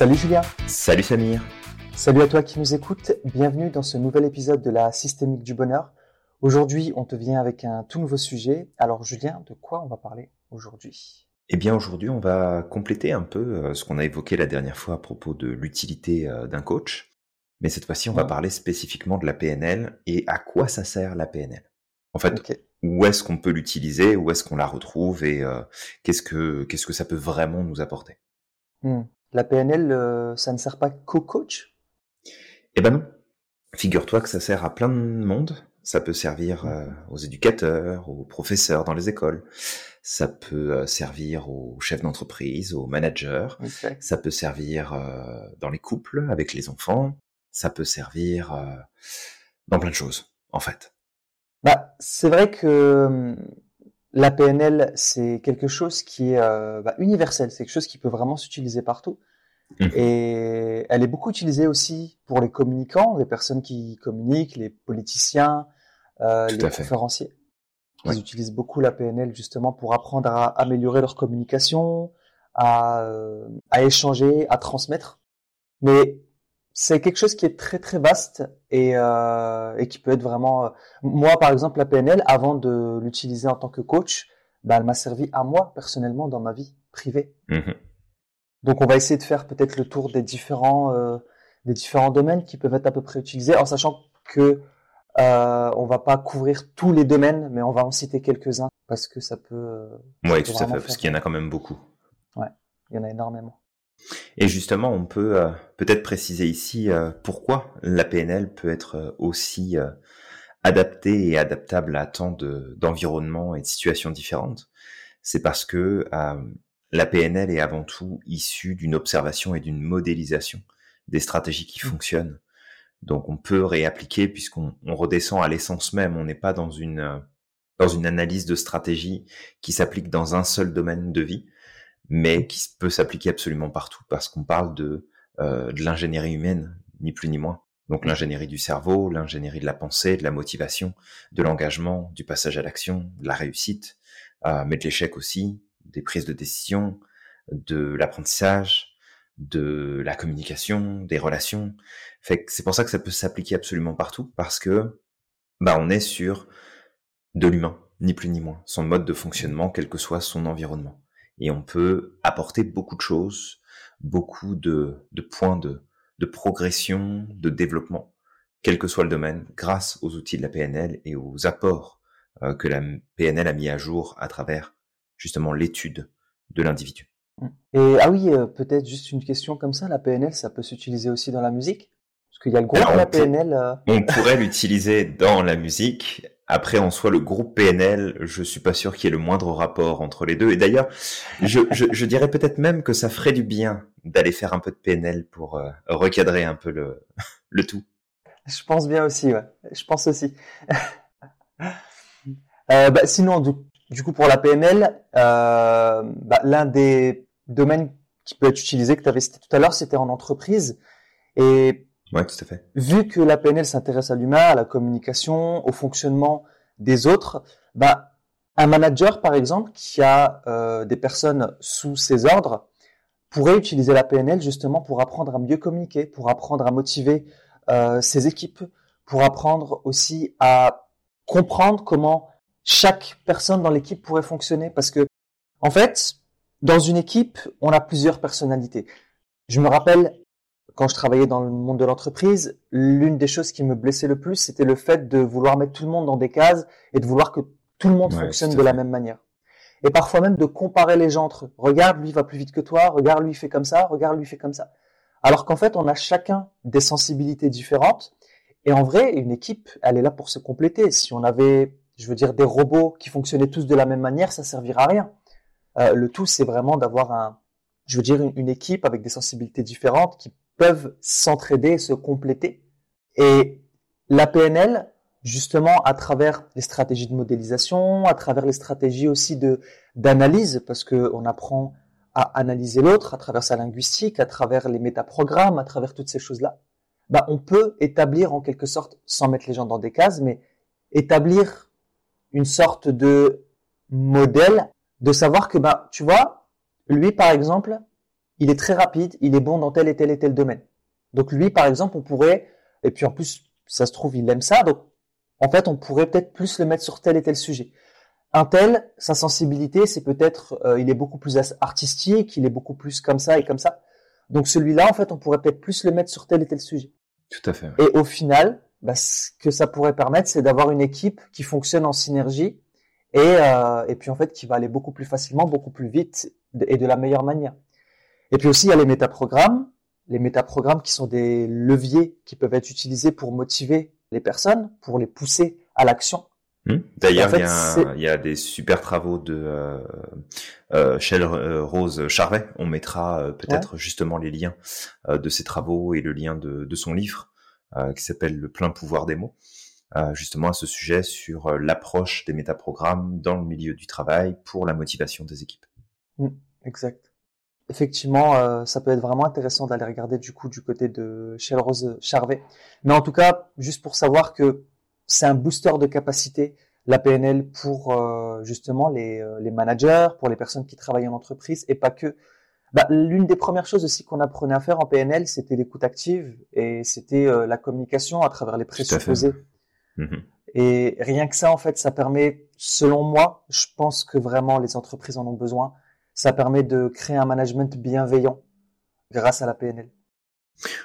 Salut Julien. Salut Samir. Salut à toi qui nous écoutes. Bienvenue dans ce nouvel épisode de la systémique du bonheur. Aujourd'hui, on te vient avec un tout nouveau sujet. Alors Julien, de quoi on va parler aujourd'hui? Eh bien aujourd'hui, on va compléter un peu euh, ce qu'on a évoqué la dernière fois à propos de l'utilité euh, d'un coach. Mais cette fois-ci, on va parler spécifiquement de la PNL et à quoi ça sert la PNL. En fait, où est-ce qu'on peut l'utiliser, où est-ce qu'on la retrouve? Et euh, qu'est-ce que qu'est-ce que ça peut vraiment nous apporter? Hmm. La PNL, euh, ça ne sert pas qu'au coach? Eh ben non. Figure-toi que ça sert à plein de monde. Ça peut servir euh, aux éducateurs, aux professeurs dans les écoles. Ça peut servir aux chefs d'entreprise, aux managers. Ça peut servir dans les couples, avec les enfants. Ça peut servir dans plein de choses, en fait. Bah, c'est vrai que hum, la PNL, c'est quelque chose qui est euh, bah, universel, c'est quelque chose qui peut vraiment s'utiliser partout. Mmh. Et elle est beaucoup utilisée aussi pour les communicants, les personnes qui communiquent, les politiciens, euh, les conférenciers. Ils utilisent beaucoup la PNL justement pour apprendre à améliorer leur communication, à, euh, à échanger, à transmettre. Mais c'est quelque chose qui est très très vaste et, euh, et qui peut être vraiment. Euh, moi, par exemple, la PNL, avant de l'utiliser en tant que coach, bah, elle m'a servi à moi personnellement dans ma vie privée. Mmh Donc, on va essayer de faire peut-être le tour des différents euh, des différents domaines qui peuvent être à peu près utilisés, en sachant que euh, on va pas couvrir tous les domaines, mais on va en citer quelques-uns parce que ça peut. Euh, oui, tout à fait, parce qu'il y en a quand même beaucoup. Ouais, il y en a énormément. Et justement, on peut euh, peut-être préciser ici euh, pourquoi la PNL peut être euh, aussi adaptée et adaptable à tant d'environnements et de situations différentes. C'est parce que la PNL est avant tout issue d'une observation et d'une modélisation des stratégies qui mmh. fonctionnent. Donc on peut réappliquer puisqu'on redescend à l'essence même. On n'est pas dans une dans une analyse de stratégie qui s'applique dans un seul domaine de vie, mais qui peut s'appliquer absolument partout parce qu'on parle de, euh, de l'ingénierie humaine, ni plus ni moins. Donc l'ingénierie du cerveau, l'ingénierie de la pensée, de la motivation, de l'engagement, du passage à l'action, de la réussite, euh, mais de l'échec aussi, des prises de décision, de l'apprentissage, de la communication, des relations. Fait c'est pour ça que ça peut s'appliquer absolument partout parce que bah on est sur de l'humain, ni plus ni moins, son mode de fonctionnement, quel que soit son environnement et on peut apporter beaucoup de choses, beaucoup de, de points de, de progression, de développement, quel que soit le domaine, grâce aux outils de la PNL et aux apports euh, que la PNL a mis à jour à travers justement l'étude de l'individu. Et ah oui, euh, peut-être juste une question comme ça, la PNL, ça peut s'utiliser aussi dans la musique? Parce qu'il y a le groupe de la PNL. Euh. On pourrait l'utiliser dans la musique après, en soi, le groupe PNL, je suis pas sûr qu'il y ait le moindre rapport entre les deux. Et d'ailleurs, je, je, je, dirais peut-être même que ça ferait du bien d'aller faire un peu de PNL pour euh, recadrer un peu le, le tout. Je pense bien aussi, ouais. Je pense aussi. euh, bah, sinon, du, coup, pour la PNL, euh, bah, l'un des domaines qui peut être utilisé, que tu avais cité tout à l'heure, c'était en entreprise. Et Ouais, tout à fait. Vu que la PNL s'intéresse à l'humain, à la communication, au fonctionnement des autres, bah, un manager, par exemple, qui a euh, des personnes sous ses ordres, pourrait utiliser la PNL justement pour apprendre à mieux communiquer, pour apprendre à motiver euh, ses équipes, pour apprendre aussi à comprendre comment chaque personne dans l'équipe pourrait fonctionner. Parce que, en fait, dans une équipe, on a plusieurs personnalités. Je me rappelle quand je travaillais dans le monde de l'entreprise, l'une des choses qui me blessait le plus, c'était le fait de vouloir mettre tout le monde dans des cases et de vouloir que tout le monde fonctionne de la même manière. Et parfois même de comparer les gens entre eux. Regarde, lui va plus vite que toi, regarde, lui fait comme ça, regarde, lui fait comme ça. Alors qu'en fait, on a chacun des sensibilités différentes. Et en vrai, une équipe, elle est là pour se compléter. Si on avait, je veux dire, des robots qui fonctionnaient tous de la même manière, ça servira à rien. Euh, le tout, c'est vraiment d'avoir un, je veux dire, une équipe avec des sensibilités différentes qui peuvent s'entraider, se compléter. Et la PNL, justement, à travers les stratégies de modélisation, à travers les stratégies aussi de d'analyse, parce que on apprend à analyser l'autre à travers sa linguistique, à travers les métaprogrammes, à travers toutes ces choses-là, bah, on peut établir en quelque sorte, sans mettre les gens dans des cases, mais établir une sorte de modèle de savoir que, bah, tu vois, lui, par exemple, il est très rapide, il est bon dans tel et tel et tel domaine. Donc lui, par exemple, on pourrait, et puis en plus, ça se trouve, il aime ça, donc en fait, on pourrait peut-être plus le mettre sur tel et tel sujet. Un tel, sa sensibilité, c'est peut-être, euh, il est beaucoup plus artistique, il est beaucoup plus comme ça et comme ça. Donc celui-là, en fait, on pourrait peut-être plus le mettre sur tel et tel sujet. Tout à fait. Et au final, bah, ce que ça pourrait permettre, c'est d'avoir une équipe qui fonctionne en synergie et, euh, et puis en fait qui va aller beaucoup plus facilement, beaucoup plus vite et de la meilleure manière. Et puis aussi, il y a les métaprogrammes. Les métaprogrammes qui sont des leviers qui peuvent être utilisés pour motiver les personnes, pour les pousser à l'action. Hmm. D'ailleurs, il, y a des super travaux de euh, euh, Shell euh, Rose Charvet. On mettra euh, peut-être justement les liens de ses travaux et le lien de, de son livre qui s'appelle Le plein pouvoir des mots, justement à ce sujet sur l'approche des métaprogrammes dans le milieu du travail pour la motivation des équipes. Hmm. exact effectivement, euh, ça peut être vraiment intéressant d'aller regarder du coup du côté de Shell Rose Charvet. Mais en tout cas, juste pour savoir que c'est un booster de capacité, la PNL pour euh, justement les, euh, les, managers, pour les personnes qui travaillent en entreprise et pas que. Bah, L'une des premières choses aussi qu'on apprenait à faire en PNL, c'était l'écoute active et c'était la communication à travers les présupposés. Mhm. Et rien que ça, en fait, ça permet, selon moi, je pense que vraiment les entreprises en ont besoin ça permet de créer un management bienveillant grâce à la PNL.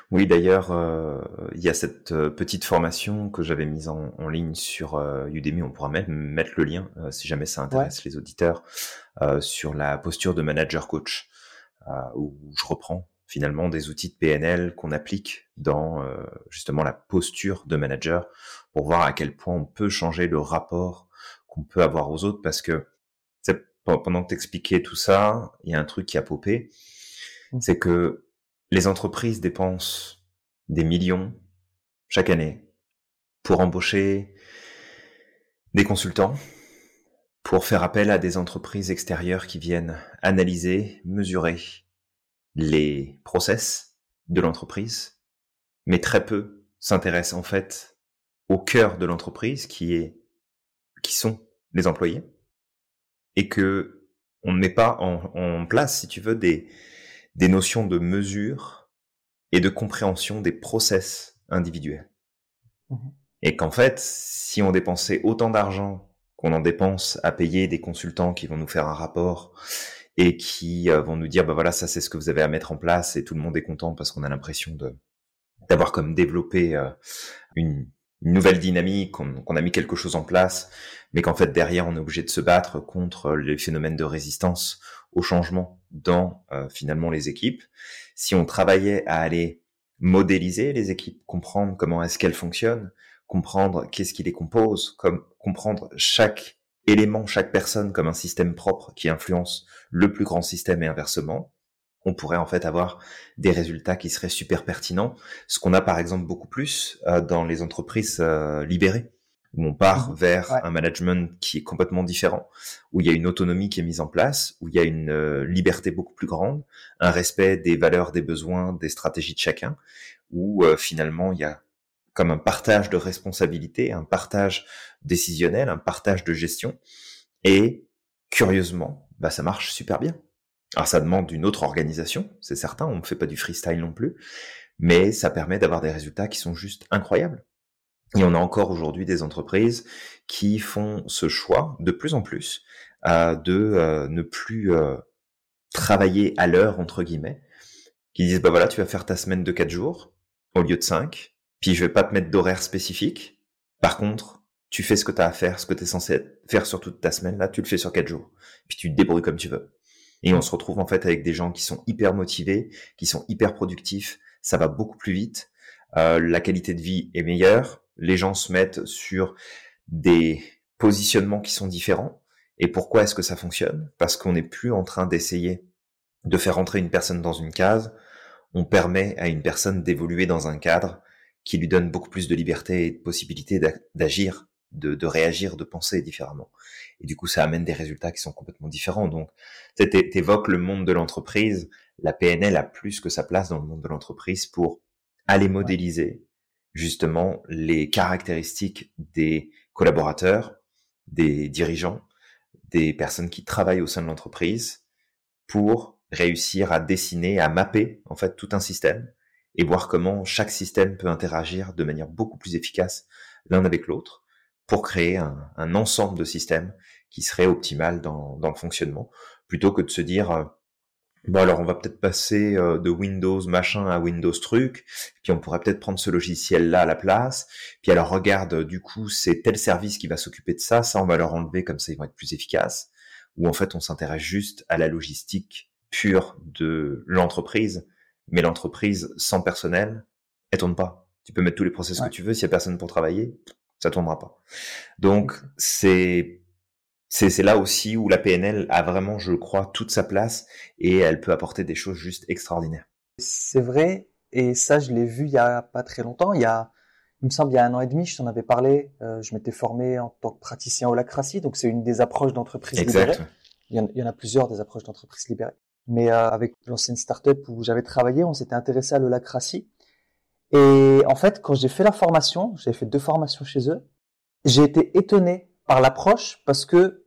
Oui, d'ailleurs, euh, il y a cette euh, petite formation que j'avais mise en, ligne sur euh, Udemy. On pourra même mettre le lien si jamais ça intéresse les auditeurs sur la posture de manager coach, où je reprends finalement des outils de PNL qu'on applique dans justement la posture de manager pour voir à quel point on peut changer le rapport qu'on peut avoir aux autres parce que pendant que t'expliquais tout ça, il y a un truc qui a popé, mmh. c'est que les entreprises dépensent des millions chaque année pour embaucher des consultants, pour faire appel à des entreprises extérieures qui viennent analyser, mesurer les process de l'entreprise, mais très peu s'intéressent en fait au cœur de l'entreprise qui est qui sont les employés et que on ne met pas en, place, si tu veux, des, des notions de mesure et de compréhension des process individuels. Mmh et qu'en fait, si on dépensait autant d'argent qu'on en dépense à payer des consultants qui vont nous faire un rapport et qui euh, vont nous dire, bah voilà, ça c'est ce que vous avez à mettre en place et tout le monde est content parce qu'on a l'impression de d'avoir comme développé euh, une, une nouvelle dynamique, qu'on a mis quelque chose en place, mais qu'en fait derrière on est obligé de se battre contre les phénomènes de résistance au changement dans euh, finalement les équipes. Si on travaillait à aller modéliser les équipes, comprendre comment est-ce qu'elles fonctionnent, comprendre qu'est-ce qui les compose, comme comprendre chaque élément, chaque personne comme un système propre qui influence le plus grand système et inversement, on pourrait en fait avoir des résultats qui seraient super pertinents. Ce qu'on a par exemple beaucoup plus euh, dans les entreprises euh, libérées, où on part mmh. vers un management qui est complètement différent, où il y a une autonomie qui est mise en place, où il y a une euh, liberté beaucoup plus grande, un respect des valeurs, des besoins, des stratégies de chacun, où finalement il y a comme un partage de responsabilités, un partage décisionnel, un partage de gestion, et curieusement, bah ça marche super bien. Alors ça demande une autre organisation, c'est certain, on ne fait pas du freestyle non plus, mais ça permet d'avoir des résultats qui sont juste incroyables. Et on a encore aujourd'hui des entreprises qui font ce choix de plus en plus euh, de euh, ne plus euh, travailler à l'heure entre guillemets, qui disent bah voilà tu vas faire ta semaine de 4 jours au lieu de 5, puis je vais pas te mettre d'horaire spécifique. Par contre, tu fais ce que tu as à faire, ce que tu es censé faire sur toute ta semaine, là tu le fais sur 4 jours. Puis tu te débrouilles comme tu veux. Et on se retrouve en fait avec des gens qui sont hyper motivés, qui sont hyper productifs. Ça va beaucoup plus vite. Euh, la qualité de vie est meilleure. Les gens se mettent sur des positionnements qui sont différents. Et pourquoi est-ce que ça fonctionne? Parce qu'on n'est plus en train d'essayer de faire entrer une personne dans une case. On permet à une personne d'évoluer dans un cadre qui lui donne beaucoup plus de liberté et de possibilité d'agir de, de, réagir, de penser différemment. Et du coup, ça amène des résultats qui sont complètement différents. Donc, tu évoques le monde de l'entreprise. La PNL a plus que sa place dans le monde de l'entreprise pour aller modéliser justement les caractéristiques des collaborateurs, des dirigeants, des personnes qui travaillent au sein de l'entreprise pour réussir à dessiner, à mapper en fait tout un système et voir comment chaque système peut interagir de manière beaucoup plus efficace l'un avec l'autre pour créer un, un, ensemble de systèmes qui serait optimal dans, dans, le fonctionnement, plutôt que de se dire euh, bon alors on va peut-être passer euh, de Windows machin à Windows truc, puis on pourrait peut-être prendre ce logiciel là à la place, puis alors regarde du coup c'est tel service qui va s'occuper de ça, ça on va leur enlever comme ça ils vont être plus efficaces, ou en fait on s'intéresse juste à la logistique pure de l'entreprise, mais l'entreprise sans personnel, elle tourne pas. Tu peux mettre tous les process que tu veux, s'il y a personne pour travailler, ça tournera pas. Donc c'est c'est là aussi où la PNL a vraiment, je crois, toute sa place et elle peut apporter des choses juste extraordinaires. C'est vrai, et ça, je l'ai vu il y a pas très longtemps. Il y a, il me semble, il y a un an et demi, je t'en avais parlé. Euh, je m'étais formé en tant que praticien holacratie, donc c'est une des approches d'entreprise libérée. Il y, en, il y, en, a plusieurs des approches d'entreprise libérée. Mais euh, avec l'ancienne startup où j'avais travaillé, on s'était intéressé à l'holacratie. Et en fait, quand j'ai fait la formation, j'ai fait deux formations chez eux, j'ai été étonné par l'approche parce que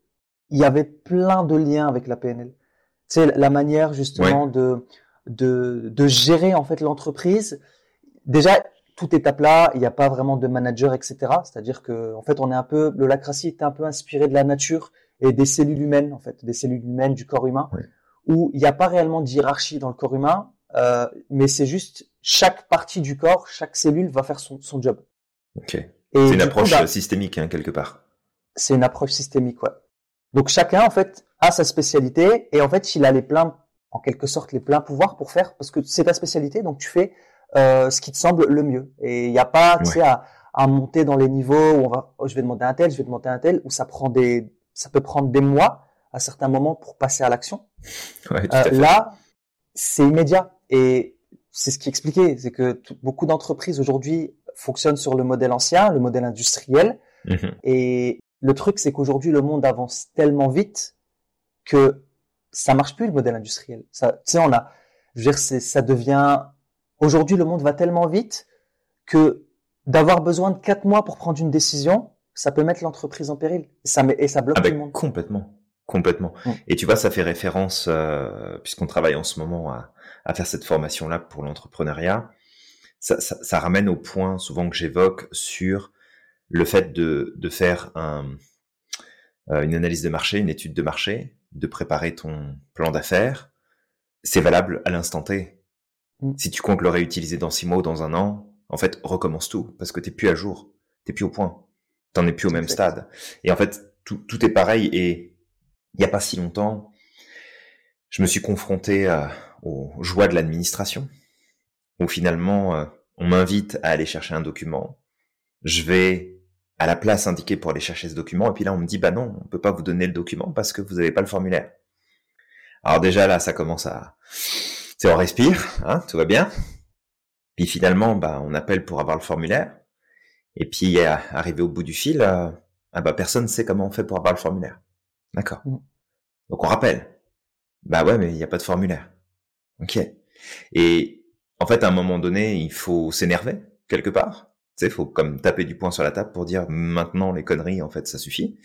il y avait plein de liens avec la PNL. C'est la manière justement de, de de gérer en fait l'entreprise. Déjà, tout est à plat, il n'y a pas vraiment de manager, etc. C'est-à-dire que en fait, on est un peu le lacratie est un peu inspiré de la nature et des cellules humaines en fait, des cellules humaines du corps humain, où il n'y a pas réellement de hiérarchie dans le corps humain, euh, mais c'est juste chaque partie du corps, chaque cellule va faire son, son job. Ok. C'est une approche bah, systémique, hein, quelque part. C'est une approche systémique, ouais. Donc chacun, en fait, a sa spécialité et en fait, il a les pleins, en quelque sorte, les pleins pouvoirs pour faire, parce que c'est ta spécialité, donc tu fais euh, ce qui te semble le mieux. Et il n'y a pas, tu sais, à, à, monter dans les niveaux où on va, oh, je vais demander un tel, je vais demander un tel, où ça prend des, ça peut prendre des mois à certains moments pour passer à l'action. Ouais, euh, là, c'est immédiat et c'est ce qui expliquait, c'est que beaucoup d'entreprises aujourd'hui fonctionnent sur le modèle ancien, le modèle industriel. Mmh et le truc, c'est qu'aujourd'hui, le monde avance tellement vite que ça marche plus le modèle industriel. Ça, tu sais, on a, je veux dire, ça devient. Aujourd'hui, le monde va tellement vite que d'avoir besoin de quatre mois pour prendre une décision, ça peut mettre l'entreprise en péril. Ça met, et ça bloque ah tout ben, le monde. Complètement, complètement. Mm. Et tu vois, ça fait référence, euh, puisqu'on travaille en ce moment à, à faire cette formation-là pour l'entrepreneuriat. Ça, ça, ça, ramène au point souvent que j'évoque sur le fait de, de faire un, euh, une analyse de marché, une étude de marché, de préparer ton plan d'affaires, c'est valable à l'instant T. Mm. Si tu comptes le réutiliser dans six mois ou dans un an, en fait, recommence tout, parce que t'es plus à jour, t'es plus au point, t'en es plus au même stade. Et en fait, tout, tout est pareil. Et il n'y a pas si longtemps, je me suis confronté à, aux joies de l'administration, où finalement, euh, on m'invite à aller chercher un document. Je vais à la place indiquée pour aller chercher ce document. Et puis là, on me dit, bah non, on peut pas vous donner le document parce que vous n'avez pas le formulaire. Alors déjà, là, ça commence à... C'est on respire, hein, tout va bien. Puis finalement, bah, on appelle pour avoir le formulaire. Et puis, arrivé au bout du fil, euh, ah bah, personne ne sait comment on fait pour avoir le formulaire. D'accord. Mm. Donc on rappelle. Bah ouais, mais il n'y a pas de formulaire. Ok. Et en fait, à un moment donné, il faut s'énerver quelque part sais, faut comme taper du poing sur la table pour dire maintenant les conneries, en fait, ça suffit.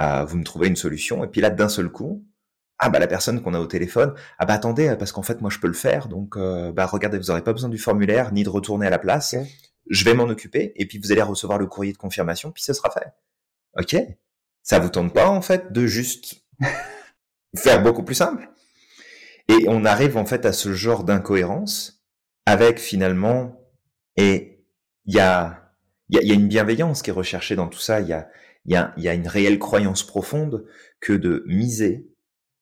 Euh, vous me trouvez une solution. Et puis là, d'un seul coup, ah bah la personne qu'on a au téléphone, ah bah attendez, parce qu'en fait moi je peux le faire, donc euh, bah regardez, vous n'aurez pas besoin du formulaire ni de retourner à la place. Okay. Je vais m'en occuper et puis vous allez recevoir le courrier de confirmation, puis ce sera fait. Ok Ça vous tente pas en fait de juste faire beaucoup plus simple? Et on arrive en fait à ce genre d'incohérence avec finalement et il y a, y, y a une bienveillance qui est recherchée dans tout ça. Il y a, y, a, y a une réelle croyance profonde que de miser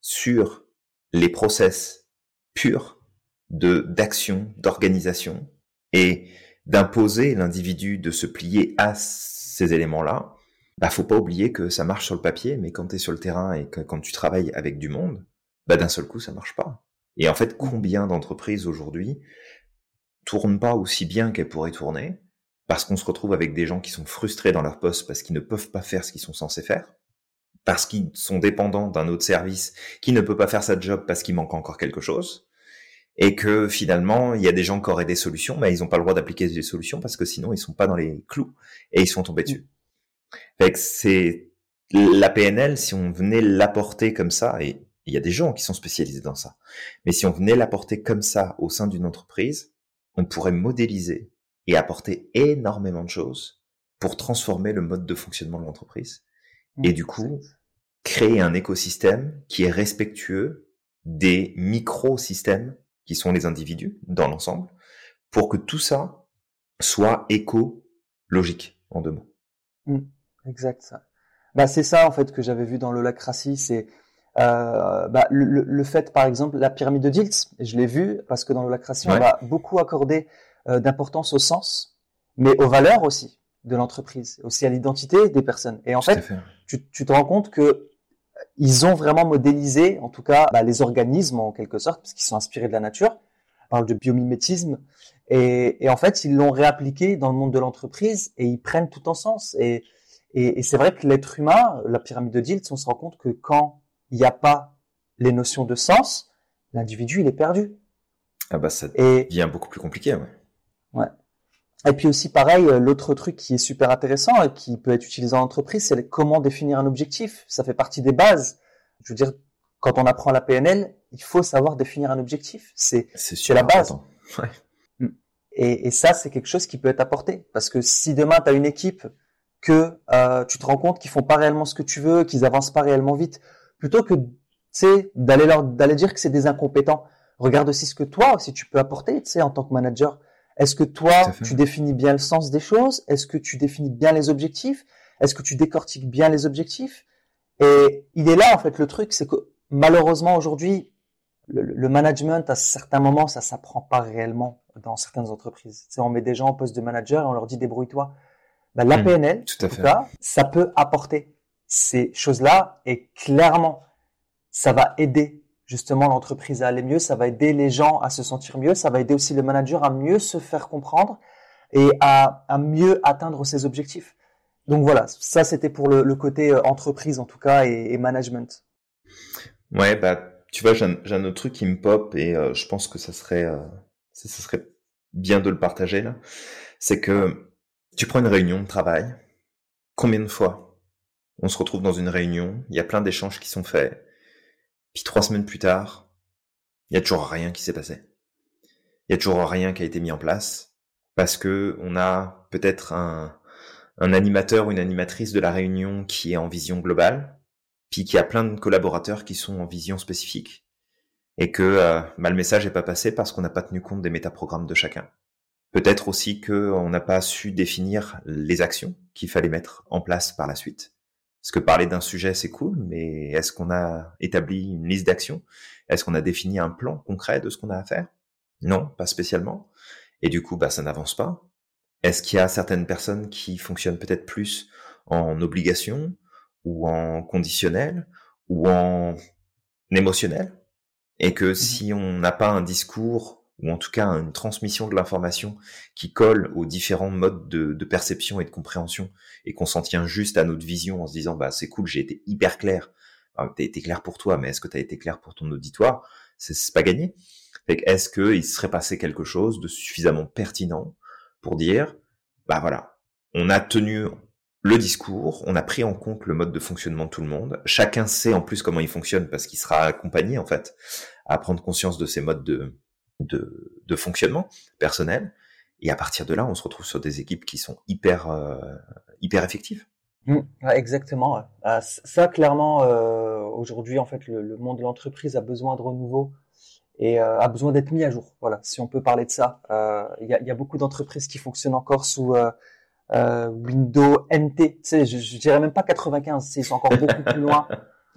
sur les process purs de d'action, d'organisation et d'imposer l'individu de se plier à ces éléments-là, bah faut pas oublier que ça marche sur le papier, mais quand tu es sur le terrain et que quand tu travailles avec du monde, bah d'un seul coup ça marche pas. Et en fait, combien d'entreprises aujourd'hui tournent pas aussi bien qu'elles pourraient tourner parce qu'on se retrouve avec des gens qui sont frustrés dans leur poste parce qu'ils ne peuvent pas faire ce qu'ils sont censés faire, parce qu'ils sont dépendants d'un autre service qui ne peut pas faire sa job parce qu'il manque encore quelque chose, et que finalement, il y a des gens qui auraient des solutions, mais ils n'ont pas le droit d'appliquer des solutions parce que sinon, ils sont pas dans les clous et ils sont tombés dessus. Fait que c'est la PNL, si on venait l'apporter comme ça, et Il y a des gens qui sont spécialisés dans ça. Mais si on venait l'apporter comme ça au sein d'une entreprise, on pourrait modéliser et apporter énormément de choses pour transformer le mode de fonctionnement de l'entreprise. Mmh, et du coup, créer un écosystème qui est respectueux des micro-systèmes qui sont les individus dans l'ensemble, pour que tout ça soit éco-logique, en deux mots. Mmh, exact, ça. Bah, c'est ça, en fait, que j'avais vu dans l'holacratie, c'est euh, bah, le, le, fait, par exemple, la pyramide de Diltz, je l'ai vu, parce que dans l'holacratie, on va beaucoup accorder euh, d'importance au sens, mais aux valeurs aussi de l'entreprise, aussi à l'identité des personnes. Et en fait, tu, tu, te rends compte que euh, ils ont vraiment modélisé, en tout cas, bah, les organismes en quelque sorte, parce qu'ils sont inspirés de la nature. On parle de biomimétisme. Et, et en fait, ils l'ont réappliqué dans le monde de l'entreprise et ils prennent tout en sens. Et, et, et c'est vrai que l'être humain, la pyramide de Diltz, on se rend compte que quand il n'y a pas les notions de sens, l'individu, il est perdu. Ah bah ça devient beaucoup plus compliqué, ouais. Ouais. Et puis aussi, pareil, euh, l'autre truc qui est super intéressant et qui peut être utilisé en entreprise, c'est comment définir un objectif. Ça fait partie des bases. Je veux dire, quand on apprend la PNL, il faut savoir définir un objectif. C'est la base. Ouais. Mm. Et, et, ça, c'est quelque chose qui peut être apporté. Parce que si demain, tu as une équipe que euh, tu te rends compte qu'ils font pas réellement ce que tu veux, qu'ils avancent pas réellement vite, plutôt que d'aller leur d'aller dire que c'est des incompétents. Regarde aussi ce que toi aussi tu peux apporter, tu sais, en tant que manager. Est-ce que toi tu définis bien le sens des choses? Est-ce que tu définis bien les objectifs? Est-ce que tu décortiques bien les objectifs? Et il est là en fait le truc, c'est que malheureusement aujourd'hui le, management à certains moments ça s'apprend pas réellement dans certaines entreprises. Tu sais, on met des gens en poste de manager et on leur dit débrouille-toi. Ben, la PNL, tout en tout cas, ça peut apporter ces choses-là et clairement, ça va aider justement l'entreprise à aller mieux, ça va aider les gens à se sentir mieux, ça va aider aussi le manager à mieux se faire comprendre et à, à mieux atteindre ses objectifs. Donc voilà, ça c'était pour le, côté euh, entreprise en tout cas et, management. Ouais, bah tu vois, j'ai un, autre truc qui me pop et euh, je pense que ça serait, euh, ça, serait bien de le partager là. C'est que tu prends une réunion de travail, combien de fois on se retrouve dans une réunion, il y a plein d'échanges qui sont faits, puis trois semaines plus tard, il y a toujours rien qui s'est passé. Il y a toujours rien qui a été mis en place, parce que on a peut-être un, un animateur ou une animatrice de la réunion qui est en vision globale, puis qui a plein de collaborateurs qui sont en vision spécifique, et que euh, bah, le message n'est pas passé parce qu'on n'a pas tenu compte des métaprogrammes de chacun. Peut-être aussi qu'on n'a pas su définir les actions qu'il fallait mettre en place par la suite. Parce que parler d'un sujet, c'est cool, mais est-ce qu'on a établi une liste d'actions? Est-ce qu'on a défini un plan concret de ce qu'on a à faire? Non, pas spécialement. Et du coup, bah, ça n'avance pas. Est-ce qu'il y a certaines personnes qui fonctionnent peut-être plus en obligation ou en conditionnel ou en émotionnel? Et que mmh si on n'a pas un discours ou en tout cas une transmission de l'information qui colle aux différents modes de, perception et de compréhension, et qu'on s'en tient juste à notre vision en se disant bah c'est cool, j'ai été hyper clair. T'as été clair pour toi, mais est-ce que t'as été clair pour ton auditoire? C'est pas gagné. Est-ce qu'il serait passé quelque chose de suffisamment pertinent pour dire bah voilà, on a tenu le discours, on a pris en compte le mode de fonctionnement de tout le monde. Chacun sait en plus comment il fonctionne parce qu'il sera accompagné en fait à prendre conscience de ces modes de, de, de, fonctionnement personnel. Et à partir de là, on se retrouve sur des équipes qui sont hyper, euh, hyper effectives. Mmh, exactement. Ah, ça, clairement, euh, aujourd'hui, en fait, le, le monde de l'entreprise a besoin de renouveau et euh, a besoin d'être mis à jour. Voilà, si on peut parler de ça. Il y, a, y, a, beaucoup d'entreprises qui fonctionnent encore sous Windows NT. Tu sais, je, je, dirais même pas 95. Ils sont encore beaucoup plus loin.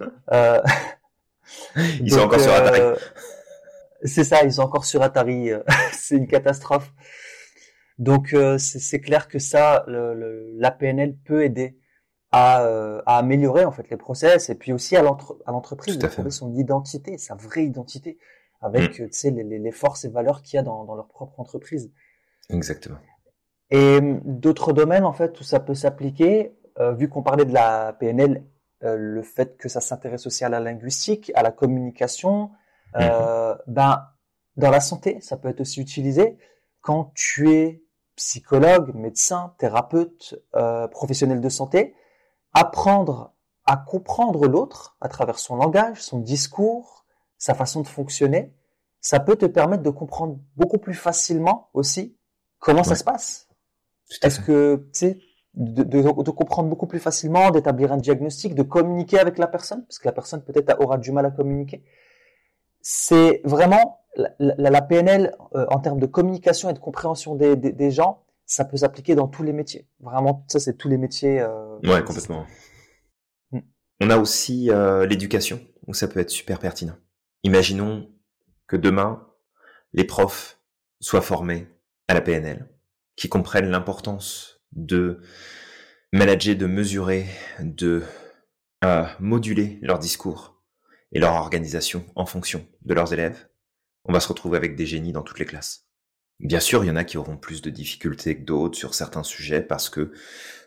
ils donc, sont encore sur Atari. C'est ça, ils sont encore sur Atari. Euh, c'est une catastrophe. Donc euh, c'est clair que ça, le, la PNL peut aider à, euh, à, améliorer en fait les process et puis aussi à l'entreprise de trouver son identité, sa vraie identité, avec mm. les, les, forces et valeurs qu'il y a dans, dans, leur propre entreprise. Exactement. Et d'autres domaines en fait où ça peut s'appliquer, vu qu'on parlait de la PNL, le fait que ça s'intéresse aussi à la linguistique, à la communication, euh, ben, dans la santé, ça peut être aussi utilisé quand tu es psychologue, médecin, thérapeute, euh, professionnel de santé. Apprendre à comprendre l'autre à travers son langage, son discours, sa façon de fonctionner, ça peut te permettre de comprendre beaucoup plus facilement aussi comment ça se passe. Est-ce que, tu sais, de, de, comprendre beaucoup plus facilement, d'établir un diagnostic, de communiquer avec la personne, parce que la personne peut-être aura du mal à communiquer. C'est vraiment la, la, PNL euh, en termes de communication et de compréhension des, des, des gens, ça peut s'appliquer dans tous les métiers. Vraiment, ça c'est tous les métiers. Euh, ouais, complètement. Hmm. On a aussi euh, l'éducation, où ça peut être super pertinent. Imaginons que demain, les profs soient formés à la PNL, qui comprennent l'importance de manager, de mesurer, de euh, moduler leur discours et leur organisation en fonction de leurs élèves, on va se retrouver avec des génies dans toutes les classes. Bien sûr, il y en a qui auront plus de difficultés que d'autres sur certains sujets parce que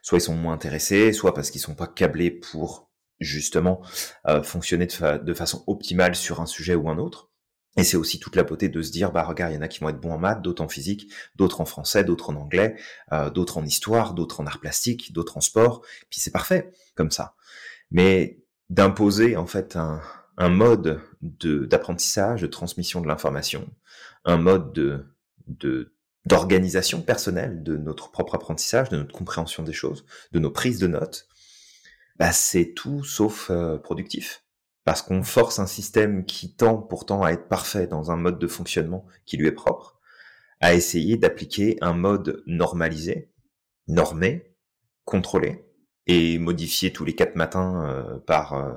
soit ils sont moins intéressés, soit parce qu'ils sont pas câblés pour justement euh, fonctionner de, façon optimale sur un sujet ou un autre. Et c'est aussi toute la beauté de se dire, bah regarde, il y en a qui vont être bons en maths, d'autres en physique, d'autres en français, d'autres en anglais, euh, d'autres en histoire, d'autres en art plastique, d'autres en sport. Puis c'est parfait comme ça. Mais d'imposer en fait un, un mode de d'apprentissage, de transmission de l'information, un mode de de d'organisation personnelle de notre propre apprentissage, de notre compréhension des choses, de nos prises de notes, bah c'est tout sauf euh, productif. Parce qu'on force un système qui tend pourtant à être parfait dans un mode de fonctionnement qui lui est propre, à essayer d'appliquer un mode normalisé, normé, contrôlé, et modifié tous les quatre matins euh, par euh,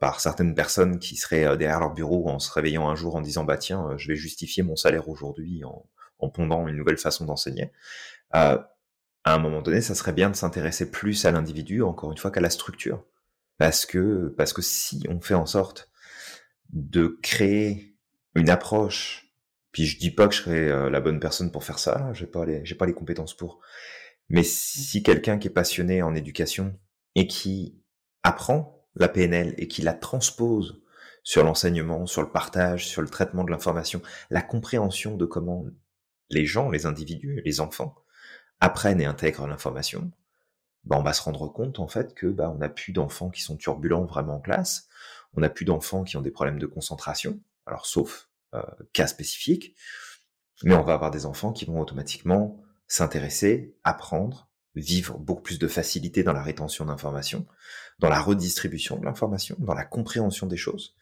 par certaines personnes qui seraient euh, derrière leur bureau en se réveillant un jour en disant bah tiens euh, je vais justifier mon salaire aujourd'hui en, en, pondant une nouvelle façon d'enseigner. à un moment donné, ça serait bien de s'intéresser plus à l'individu, encore une fois, qu'à la structure, parce que parce que si on fait en sorte de créer une approche, puis je dis pas que je serais la bonne personne pour faire ça, j'ai pas les j'ai pas les compétences pour, mais si quelqu'un qui est passionné en éducation et qui apprend la PNL et qui la transpose sur l'enseignement, sur le partage, sur le traitement de l'information, la compréhension de comment les gens, les individus, les enfants apprennent et intègrent l'information, bah on va se rendre compte en fait que bah, on n'a plus d'enfants qui sont turbulents vraiment en classe, on n'a plus d'enfants qui ont des problèmes de concentration, alors sauf euh, cas spécifiques, mais on va avoir des enfants qui vont automatiquement s'intéresser, apprendre, vivre beaucoup plus de facilité dans la rétention d'informations, dans la redistribution de l'information, dans la compréhension des choses.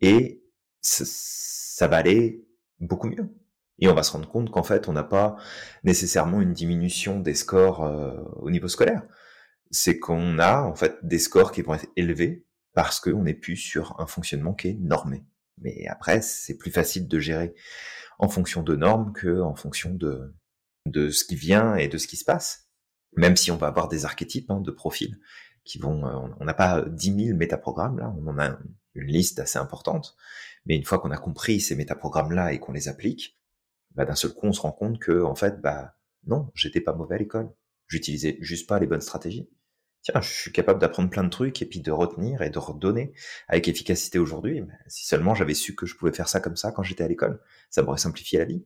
Et ça va aller beaucoup mieux. Et on va se rendre compte qu'en fait, on n'a pas nécessairement une diminution des scores euh, au niveau scolaire. C'est qu'on a en fait des scores qui vont être élevés parce qu'on n'est plus sur un fonctionnement qui est normé. Mais après, c'est plus facile de gérer en fonction de normes que en fonction de, de ce qui vient et de ce qui se passe même si on va avoir des archétypes hein, de profils qui vont, euh, on n'a pas 10 000 métaprogrammes là, on en a une liste assez importante, mais une fois qu'on a compris ces métaprogrammes là et qu'on les applique, bah, d'un seul coup on se rend compte que en fait bah non, j'étais pas mauvais à l'école, j'utilisais juste pas les bonnes stratégies. Tiens, je suis capable d'apprendre plein de trucs et puis de retenir et de redonner avec efficacité aujourd'hui. Si seulement j'avais su que je pouvais faire ça comme ça quand j'étais à l'école, ça m'aurait simplifié la vie.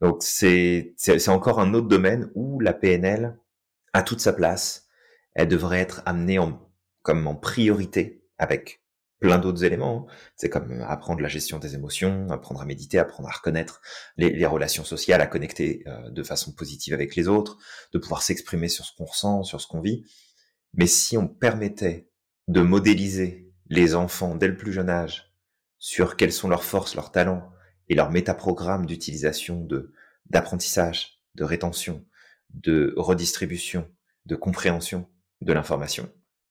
Donc c'est c'est encore un autre domaine où la PNL a toute sa place. Elle devrait être amenée en, comme en priorité avec plein d'autres éléments. C'est comme apprendre la gestion des émotions, apprendre à méditer, apprendre à reconnaître les, relations sociales, à connecter euh, de façon positive avec les autres, de pouvoir s'exprimer sur ce qu'on ressent, sur ce qu'on vit. Mais si on permettait de modéliser les enfants dès le plus jeune âge sur quelles sont leurs forces, leurs talents et leurs métaprogrammes d'utilisation de d'apprentissage, de rétention, de redistribution, de compréhension de l'information,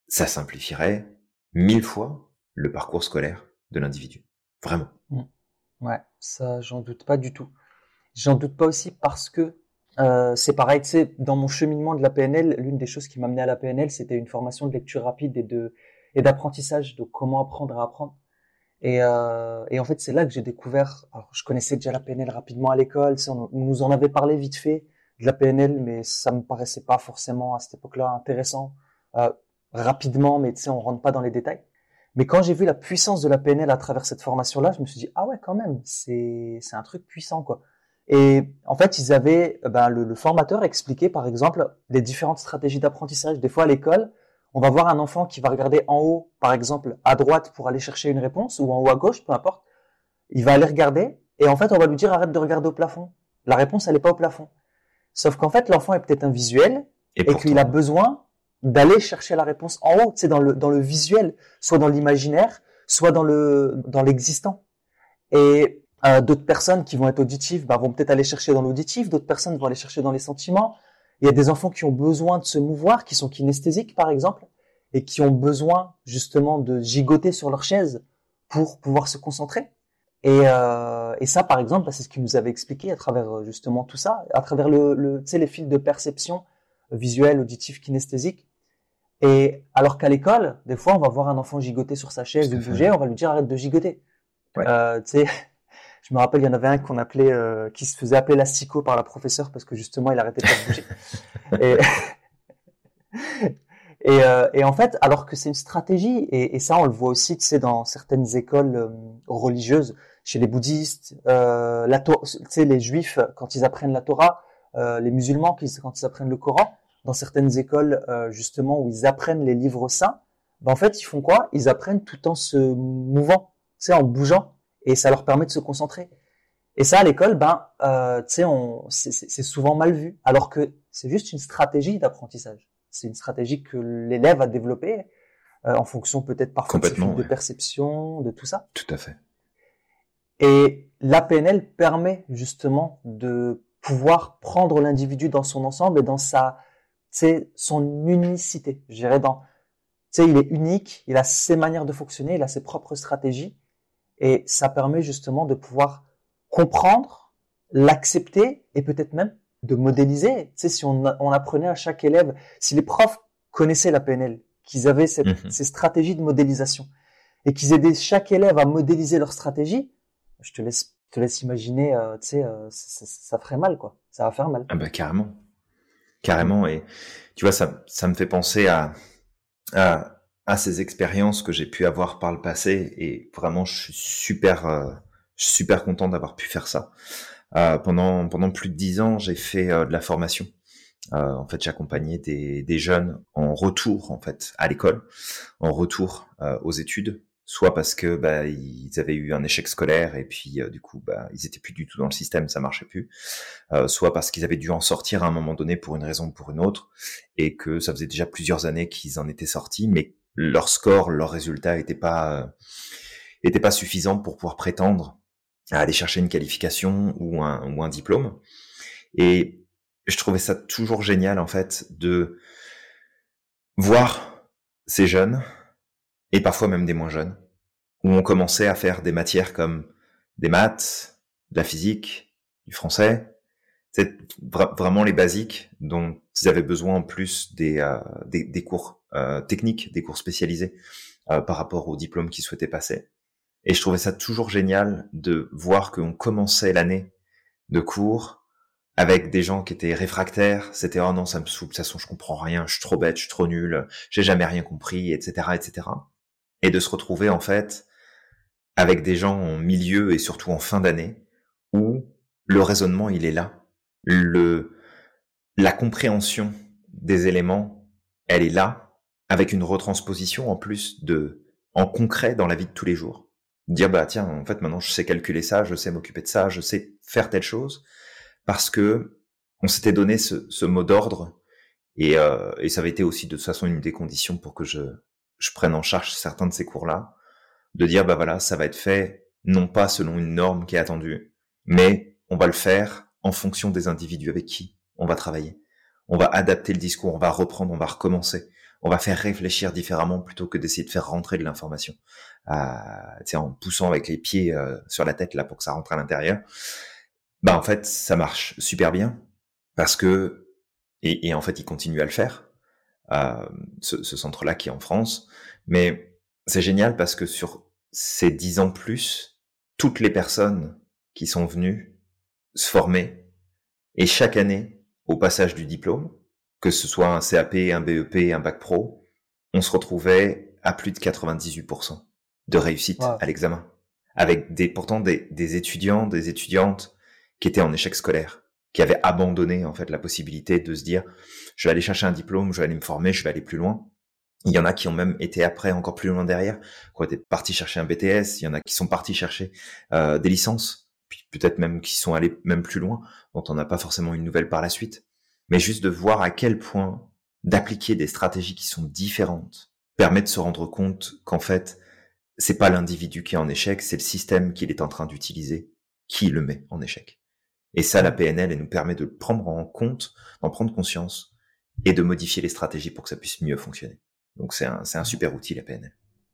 ça simplifierait mille fois le parcours scolaire de l'individu. Vraiment. Mmh. Ouais, ça, j'en doute pas du tout. J'en doute pas aussi parce que euh, c'est pareil, tu sais, dans mon cheminement de la PNL, l'une des choses qui m'a amené à la PNL, c'était une formation de lecture rapide et de et d'apprentissage, de comment apprendre à apprendre. Et, euh, et en fait, c'est là que j'ai découvert. Alors, je connaissais déjà la PNL rapidement à l'école. On nous en avait parlé vite fait de la PNL, mais ça me paraissait pas forcément à cette époque-là intéressant euh, rapidement, mais tu sais, on rentre pas dans les détails. Mais quand j'ai vu la puissance de la PNL à travers cette formation-là, je me suis dit ah ouais quand même, c'est c'est un truc puissant quoi. Et en fait, ils avaient ben, le, le formateur expliqué par exemple les différentes stratégies d'apprentissage. Des fois à l'école, on va voir un enfant qui va regarder en haut, par exemple, à droite pour aller chercher une réponse, ou en haut à gauche, peu importe. Il va aller regarder, et en fait, on va lui dire arrête de regarder au plafond. La réponse, elle n'est pas au plafond. Sauf qu'en fait, l'enfant est peut-être un visuel, et, qu'il a besoin d'aller chercher la réponse en haut, c'est dans le, dans le visuel, soit dans l'imaginaire, soit dans le, dans l'existant. Et euh, d'autres personnes qui vont être auditives bah, vont peut-être aller chercher dans l'auditif, d'autres personnes vont aller chercher dans les sentiments, il y a des enfants qui ont besoin de se mouvoir, qui sont kinesthésiques par exemple, et qui ont besoin justement de gigoter sur leur chaise pour pouvoir se concentrer. Et, euh, et ça, par exemple, c'est ce qu'il nous avait expliqué à travers euh, justement tout ça, à travers le, le les fils de perception visuelle, auditif, kinesthésique. Et alors qu'à l'école, des fois, on va voir un enfant gigoter sur sa chaise ou bouger, on va lui dire arrête de gigoter. Ouais. Euh, je me rappelle, il y en avait un qu'on appelait, euh, qui se faisait appeler l'astico par la professeure parce que justement, il arrêtait pas de bouger. et, et, euh, et, en fait, alors que c'est une stratégie, et, et, ça, on le voit aussi, tu sais, dans certaines écoles euh, religieuses, chez les bouddhistes, euh, la tu sais, les juifs quand ils apprennent la Torah, euh, les musulmans quand ils apprennent le Coran, dans certaines écoles justement où ils apprennent les livres saints, ben en fait, ils font quoi? Ils apprennent tout en se mouvant, tu sais, en bougeant et ça leur permet de se concentrer. Et ça, à l'école, ben, euh, tu sais, c'est souvent mal vu, alors que c'est juste une stratégie d'apprentissage. C'est une stratégie que l'élève a développée euh, en fonction peut-être parfois de, perception, de tout ça. Tout à fait. Et la PNL permet justement de pouvoir prendre l'individu dans son ensemble et dans sa, son unicité. Je dirais dans, tu sais, il est unique, il a ses manières de fonctionner, il a ses propres stratégies et ça permet justement de pouvoir comprendre, l'accepter et peut-être même de modéliser. Tu sais, si on, on, apprenait à chaque élève, si les profs connaissaient la PNL, qu'ils avaient cette, mhm. ces stratégies de modélisation et qu'ils aidaient chaque élève à modéliser leur stratégie, je te laisse, te laisse imaginer, euh, tu sais, euh, ça, ferait mal, quoi. Ça va faire mal. Ah bah carrément, carrément. Et tu vois, ça, ça me fait penser à, à ces expériences que j'ai pu avoir par le passé et vraiment je suis super euh, super content d'avoir pu faire ça. Pendant pendant plus de dix ans, j'ai fait de la formation. En fait, j'accompagnais des, des jeunes en retour en fait à l'école, en retour aux études, soit parce que bah, ils avaient eu un échec scolaire et puis du coup bah, ils étaient plus du tout dans le système, ça marchait plus, soit parce qu'ils avaient dû en sortir à un moment donné pour une raison ou pour une autre et que ça faisait déjà plusieurs années qu'ils en étaient sortis, mais leur score, leurs résultats n'étaient pas étaient pas suffisants pour pouvoir prétendre à aller chercher une qualification ou un, ou un diplôme. Et je trouvais ça toujours génial en fait de voir ces jeunes et parfois même des moins jeunes où on commençait à faire des matières comme des maths, de la physique, du français, c'est vraiment les basiques dont ils avaient besoin en plus des, euh, des, des, cours euh, techniques, des cours spécialisés euh, par rapport au diplôme qu'ils souhaitaient passer. Et je trouvais ça toujours génial de voir qu'on commençait l'année de cours avec des gens qui étaient réfractaires. C'était oh non ça me saoule, de toute façon je comprends rien, je suis trop bête, je suis trop nul, j'ai jamais rien compris, etc., etc. Et de se retrouver en fait avec des gens en milieu et surtout en fin d'année où le raisonnement il est là le, la compréhension des éléments, elle est là, avec une retransposition en plus de, en concret dans la vie de tous les jours. Dire, bah, tiens, en fait, maintenant, je sais calculer ça, je sais m'occuper de ça, je sais faire telle chose, parce que on s'était donné ce, ce mot d'ordre, et, euh, et ça avait été aussi de toute façon une des conditions pour que je, je prenne en charge certains de ces cours-là, de dire, bah voilà, ça va être fait, non pas selon une norme qui est attendue, mais on va le faire en fonction des individus avec qui on va travailler. On va adapter le discours, on va reprendre, on va recommencer. On va faire réfléchir différemment plutôt que d'essayer de faire rentrer de l'information euh, en poussant avec les pieds euh, sur la tête là pour que ça rentre à l'intérieur. Bah en fait ça marche super bien parce que et, et en fait il continue à le faire ce, ce centre-là qui est en France, mais c'est génial parce que sur ces dix ans plus, toutes les personnes qui sont venues se former. Et chaque année, au passage du diplôme, que ce soit un CAP, un BEP, un bac pro, on se retrouvait à plus de 98% de réussite à l'examen. Avec des, pourtant des, des, étudiants, des étudiantes qui étaient en échec scolaire, qui avaient abandonné en fait la possibilité de se dire je vais aller chercher un diplôme, je vais aller me former, je vais aller plus loin. Il y en a qui ont même été après encore plus loin derrière, qui ont été partis chercher un BTS. Il y en a qui sont partis chercher euh, des licences, puis peut-être même qui sont allés même plus loin, dont on n'a pas forcément une nouvelle par la suite. Mais juste de voir à quel point d'appliquer des stratégies qui sont différentes permet de se rendre compte qu'en fait, c'est pas l'individu qui est en échec, c'est le système qu'il est en train d'utiliser qui le met en échec. Et ça, la PNL, elle nous permet de le prendre en compte, d'en prendre conscience et de modifier les stratégies pour que ça puisse mieux fonctionner. Donc c'est un, un super outil, la PNL.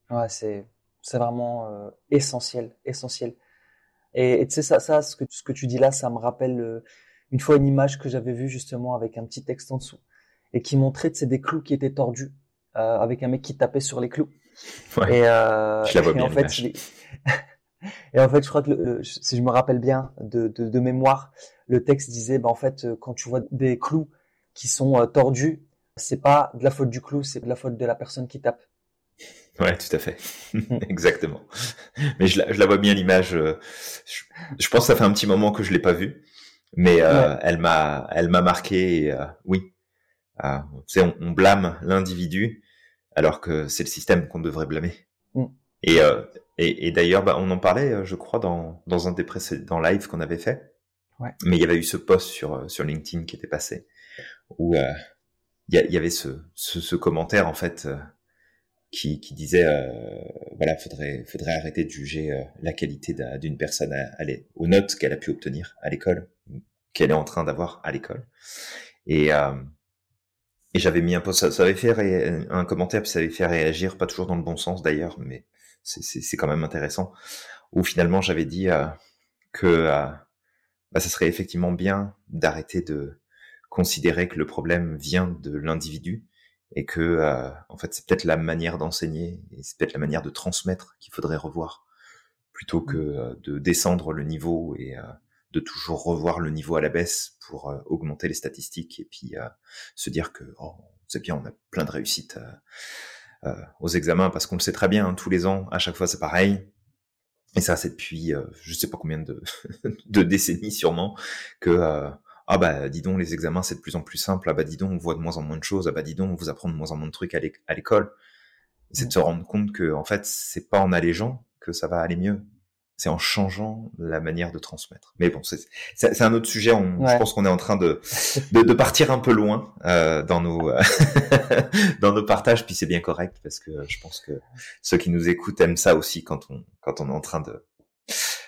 Ouais, c'est, vraiment euh, essentiel, essentiel. Et tu sais, ça, ça ce, que, ce que tu dis là, ça me rappelle euh, une fois une image que j'avais vue justement avec un petit texte en dessous et qui montrait c'est des clous qui étaient tordus euh, avec un mec qui tapait sur les clous. Ouais, et, euh, je la vois bien, en fait. Et en fait, je crois que le- le- si je me rappelle bien de, de, de mémoire, le texte disait, bah, en fait, euh, quand tu vois des clous qui sont euh, tordus, c'est pas de la faute du clou, c'est de la faute de la personne qui tape. Ouais, tout à fait. Exactement. Mais je la, je la vois bien l'image. euh, Je, je pense que ça fait un petit moment que je l'ai pas vue, mais euh, Ouais. elle m'a, elle m'a marqué. Et, euh, oui, tu sais, on, on blâme l'individu alors que c'est le système qu'on devrait blâmer. Et, euh, et, et d'ailleurs, bah, on en parlait, euh, je crois, dans, dans un des précédents lives qu'on avait fait. Ouais. Mais il y avait eu ce post sur, euh, sur LinkedIn qui était passé où euh, il y, a- il y avait ce, ce, ce commentaire en fait euh, qui, qui disait euh, voilà faudrait faudrait arrêter de juger euh, la qualité d'un- d'une personne à, à l'é- aux notes qu'elle a pu obtenir à l'école qu'elle est en train d'avoir à l'école et euh, et j'avais mis un post ça, ça avait fait ré- un commentaire puis ça avait fait réagir pas toujours dans le bon sens d'ailleurs mais c'est quand même intéressant. Où finalement j'avais dit euh, que euh, bah, ça serait effectivement bien d'arrêter de considérer que le problème vient de l'individu et que euh, en fait c'est peut-être la manière d'enseigner et c'est peut-être la manière de transmettre qu'il faudrait revoir plutôt que euh, de descendre le niveau et de toujours revoir le niveau à la baisse pour augmenter les statistiques et puis se dire que oh, c'est bien on a plein de réussites aux examens parce qu'on le sait très bien hein, tous les ans à chaque fois c'est pareil. Et ça c'est depuis euh, je sais pas combien de, de décennies sûrement que euh, ah bah dis donc les examens c'est de plus en plus simple. Ah bah dis donc on voit de moins en moins de choses. Ah bah dis donc on vous apprend de moins en moins de trucs à l'école. C'est de se rendre compte que en fait c'est pas en allégeant que ça va aller mieux c'est en changeant la manière de transmettre. Mais bon c'est un autre sujet. On, je Ouais. pense qu'on est en train de de, de partir un peu loin euh, dans nos euh, dans nos partages. Puis c'est bien correct parce que je pense que ceux qui nous écoutent aiment ça aussi quand on quand on est en train de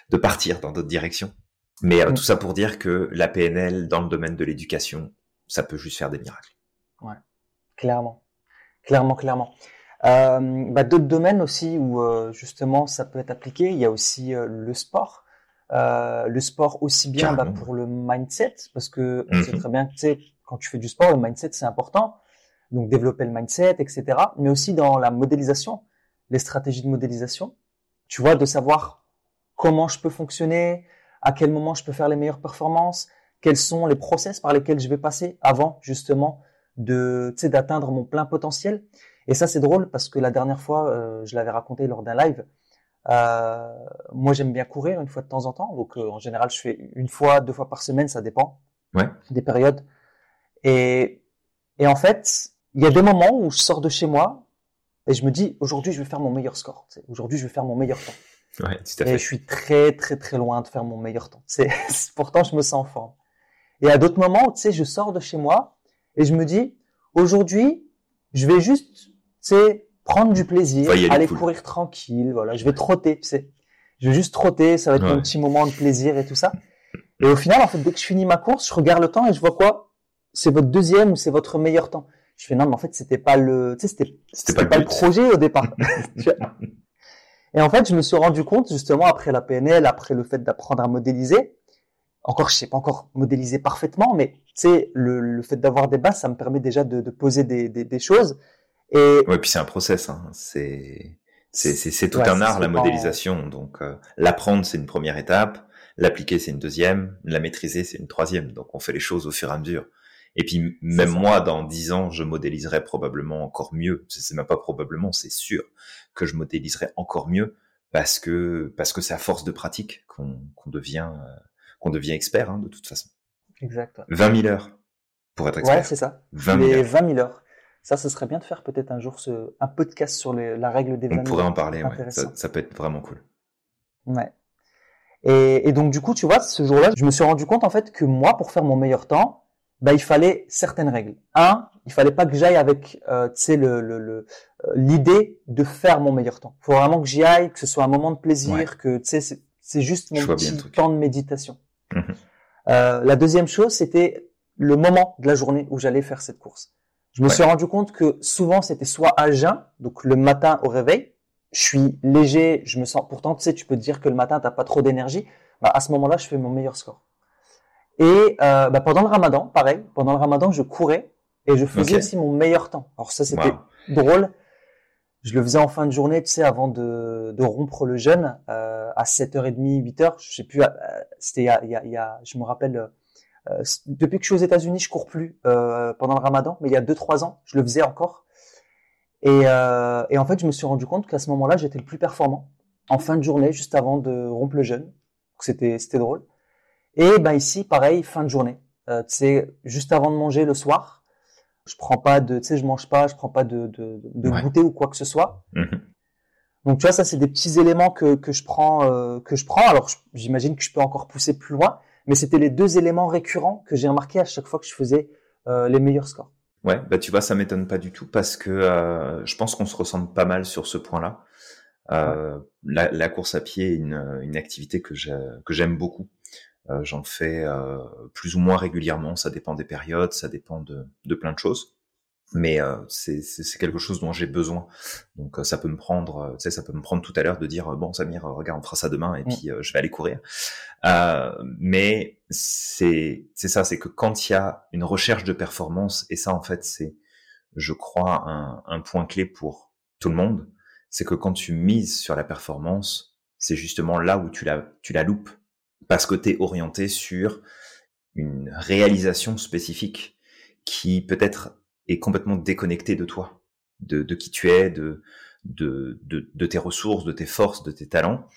de partir dans d'autres directions. Mais euh, Mm. tout ça pour dire que la PNL dans le domaine de l'éducation ça peut juste faire des miracles. Clairement, clairement, clairement. Euh, bah, D'autres domaines aussi où euh, justement ça peut être appliqué, il y a aussi euh, le sport. Euh, le sport aussi bien bah, pour le mindset, parce que on sait Mhm. très bien que tu sais, quand tu fais du sport, le mindset c'est important. Donc développer le mindset, etc. Mais aussi dans la modélisation, les stratégies de modélisation. Tu vois, de savoir comment je peux fonctionner, à quel moment je peux faire les meilleures performances, quels sont les process par lesquels je vais passer avant justement de tu sais d'atteindre mon plein potentiel et ça c'est drôle parce que la dernière fois euh, je l'avais raconté lors d'un live euh, moi j'aime bien courir une fois de temps en temps donc euh, en général je fais une fois deux fois par semaine ça dépend Ouais. des périodes et et en fait il y a des moments où je sors de chez moi et je me dis aujourd'hui je vais faire mon meilleur score aujourd'hui je vais faire mon meilleur temps ouais tout à et je suis très très très loin de faire mon meilleur temps. C'est pourtant je me sens en forme. Et à d'autres moments, tu sais, je sors de chez moi et je me dis aujourd'hui, je vais juste, sais, prendre du plaisir, aller aller courir tranquille, voilà, je vais trotter, tu sais. Je vais juste trotter, ça va être Ouais. mon petit moment de plaisir et tout ça. Et au final, en fait, dès que je finis ma course, je regarde le temps et je vois quoi? C'est votre deuxième ou c'est votre meilleur temps? Je fais non, mais en fait, c'était pas le, tu sais, c'était c'était pas le projet au départ. Et en fait, je me suis rendu compte, justement, après la PNL, après le fait d'apprendre à modéliser, encore, je sais pas encore modéliser parfaitement, mais tu sais, le, le fait d'avoir des bases, ça me permet déjà de, de poser des, des, des choses. Et Ouais, puis c'est un process. Hein. C'est tout Ouais, un art la modélisation. Donc euh, l'apprendre c'est une première étape, l'appliquer c'est une deuxième, la maîtriser c'est une troisième. Donc on fait les choses au fur et à mesure. Et puis même moi dans dix ans je modéliserai probablement encore mieux. C'est même pas probablement, c'est sûr que je modéliserai encore mieux parce que parce que c'est à force de pratique qu'on qu'on devient euh, qu'on devient expert hein, de toute façon. exact. 20 000 heures pour être expert. Ouais, c'est ça. 20 000 Les heures. 20 000 heures. Ça, ce serait bien de faire peut-être un jour ce, un podcast sur les, la règle des 20 On pourrait en parler, ouais. ça, ça, peut être vraiment cool. Ouais. Et, et, donc du coup, tu vois, ce jour-là, je me suis rendu compte en fait que moi, pour faire mon meilleur temps, bah, il fallait certaines règles. Un, il fallait pas que j'aille avec, euh, tu sais, le, le, le euh, l'idée de faire mon meilleur temps. Il faut vraiment que j'y aille, que ce soit un moment de plaisir, que tu sais, c'est juste mon petit temps de méditation. Mhm. Euh, la deuxième chose, c'était le moment de la journée où j'allais faire cette course. Je me suis rendu compte que souvent c'était soit à jeun, donc le matin au réveil, je suis léger, je me sens. Pourtant, tu sais, tu peux te dire que le matin t'as pas trop d'énergie. Bah, à ce moment-là, je fais mon meilleur score. Et euh, bah, pendant le Ramadan, pareil, pendant le Ramadan, je courais et je faisais aussi mon meilleur temps. Alors ça, c'était drôle. Je le faisais en fin de journée, tu sais, avant de, de rompre le jeûne euh, à 7h30, 8h. Je sais plus. Euh, c'était il y a, il y a, il y a, je me rappelle. Euh, depuis que je suis aux États-Unis, je cours plus euh, pendant le Ramadan, mais il y a 2-3 ans, je le faisais encore. Et, euh, et en fait, je me suis rendu compte qu'à ce moment-là, j'étais le plus performant en fin de journée, juste avant de rompre le jeûne. C'était c'était drôle. Et ben ici, pareil, fin de journée. Euh, tu sais, juste avant de manger le soir, je prends pas de, tu sais, je mange pas, je prends pas de, de, de goûter ou quoi que ce soit. Mhm. Donc tu vois, ça c'est des petits éléments que, que je prends, euh, que je prends. Alors j'imagine que je peux encore pousser plus loin, mais c'était les deux éléments récurrents que j'ai remarqué à chaque fois que je faisais euh, les meilleurs scores. Ouais, bah tu vois, ça m'étonne pas du tout parce que euh, je pense qu'on se ressemble pas mal sur ce point-là. Euh, la, la, course à pied est une, une activité que j'aime beaucoup. J'en fais plus ou moins régulièrement, ça dépend des périodes, ça dépend de, de plein de choses mais euh, c'est quelque chose dont j'ai besoin. Donc ça peut me prendre, tu sais, ça peut me prendre tout à l'heure de dire bon Samir, regarde, on fera ça demain et mm. puis je vais aller courir. Euh, mais c'est c'est ça, c'est que quand il y a une recherche de performance et ça en fait c'est, je crois un, un point clé pour tout le monde, c'est que quand tu mises sur la performance, c'est justement là où tu la tu la loupes parce que tu es orienté sur une réalisation spécifique qui peut-être est complètement déconnectée de toi, de, de qui tu es, de, de, de, de, tes ressources, de tes forces, de tes talents.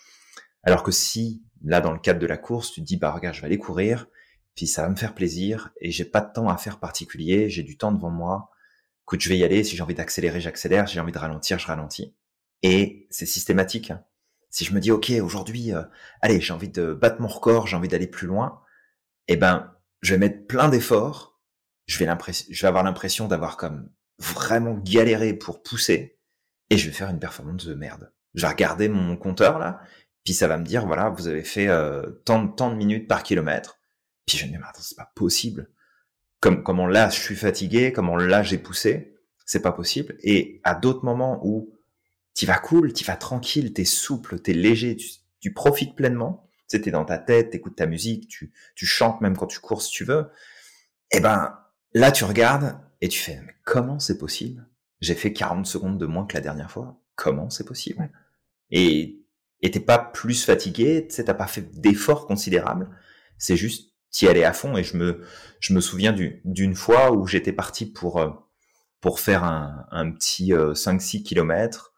Alors que si, là, dans le cadre de la course, tu te dis, bah, regarde, je vais aller courir, puis ça va me faire plaisir, et j'ai pas de temps à faire particulier, j'ai du temps devant moi, que je vais y aller, si j'ai envie d'accélérer, j'accélère, si j'ai envie de ralentir, je ralentis. Et c'est systématique. Hein. Si je me dis, OK, aujourd'hui, euh, allez, j'ai envie de battre mon record, j'ai envie d'aller plus loin, eh ben, je vais mettre plein d'efforts, je vais, je vais avoir l'impression d'avoir comme vraiment galéré pour pousser, et je vais faire une performance de merde. Je vais regarder mon compteur là, puis ça va me dire, voilà, vous avez fait euh, tant, tant de minutes par kilomètre, puis je me dis, mais attends, c'est pas possible. Comme, comment là, je suis fatigué, comment là, j'ai poussé, c'est pas possible. Et à d'autres moments où tu vas cool, tu vas tranquille, t'es souple, t'es léger, tu, profites pleinement. Tu sais, dans ta tête, t'écoutes ta musique, tu, tu chantes même quand tu cours si tu veux. Eh ben, là, tu regardes et tu fais, mais comment c'est possible? J'ai fait 40 secondes de moins que la dernière fois. Comment c'est possible? Et, t'es pas plus fatigué, tu sais, t'as pas fait d'efforts considérables. C'est juste, t'y allais à fond et je me, je me souviens d'une fois où j'étais parti pour, euh, pour faire un, un petit 5-6 euh, kilomètres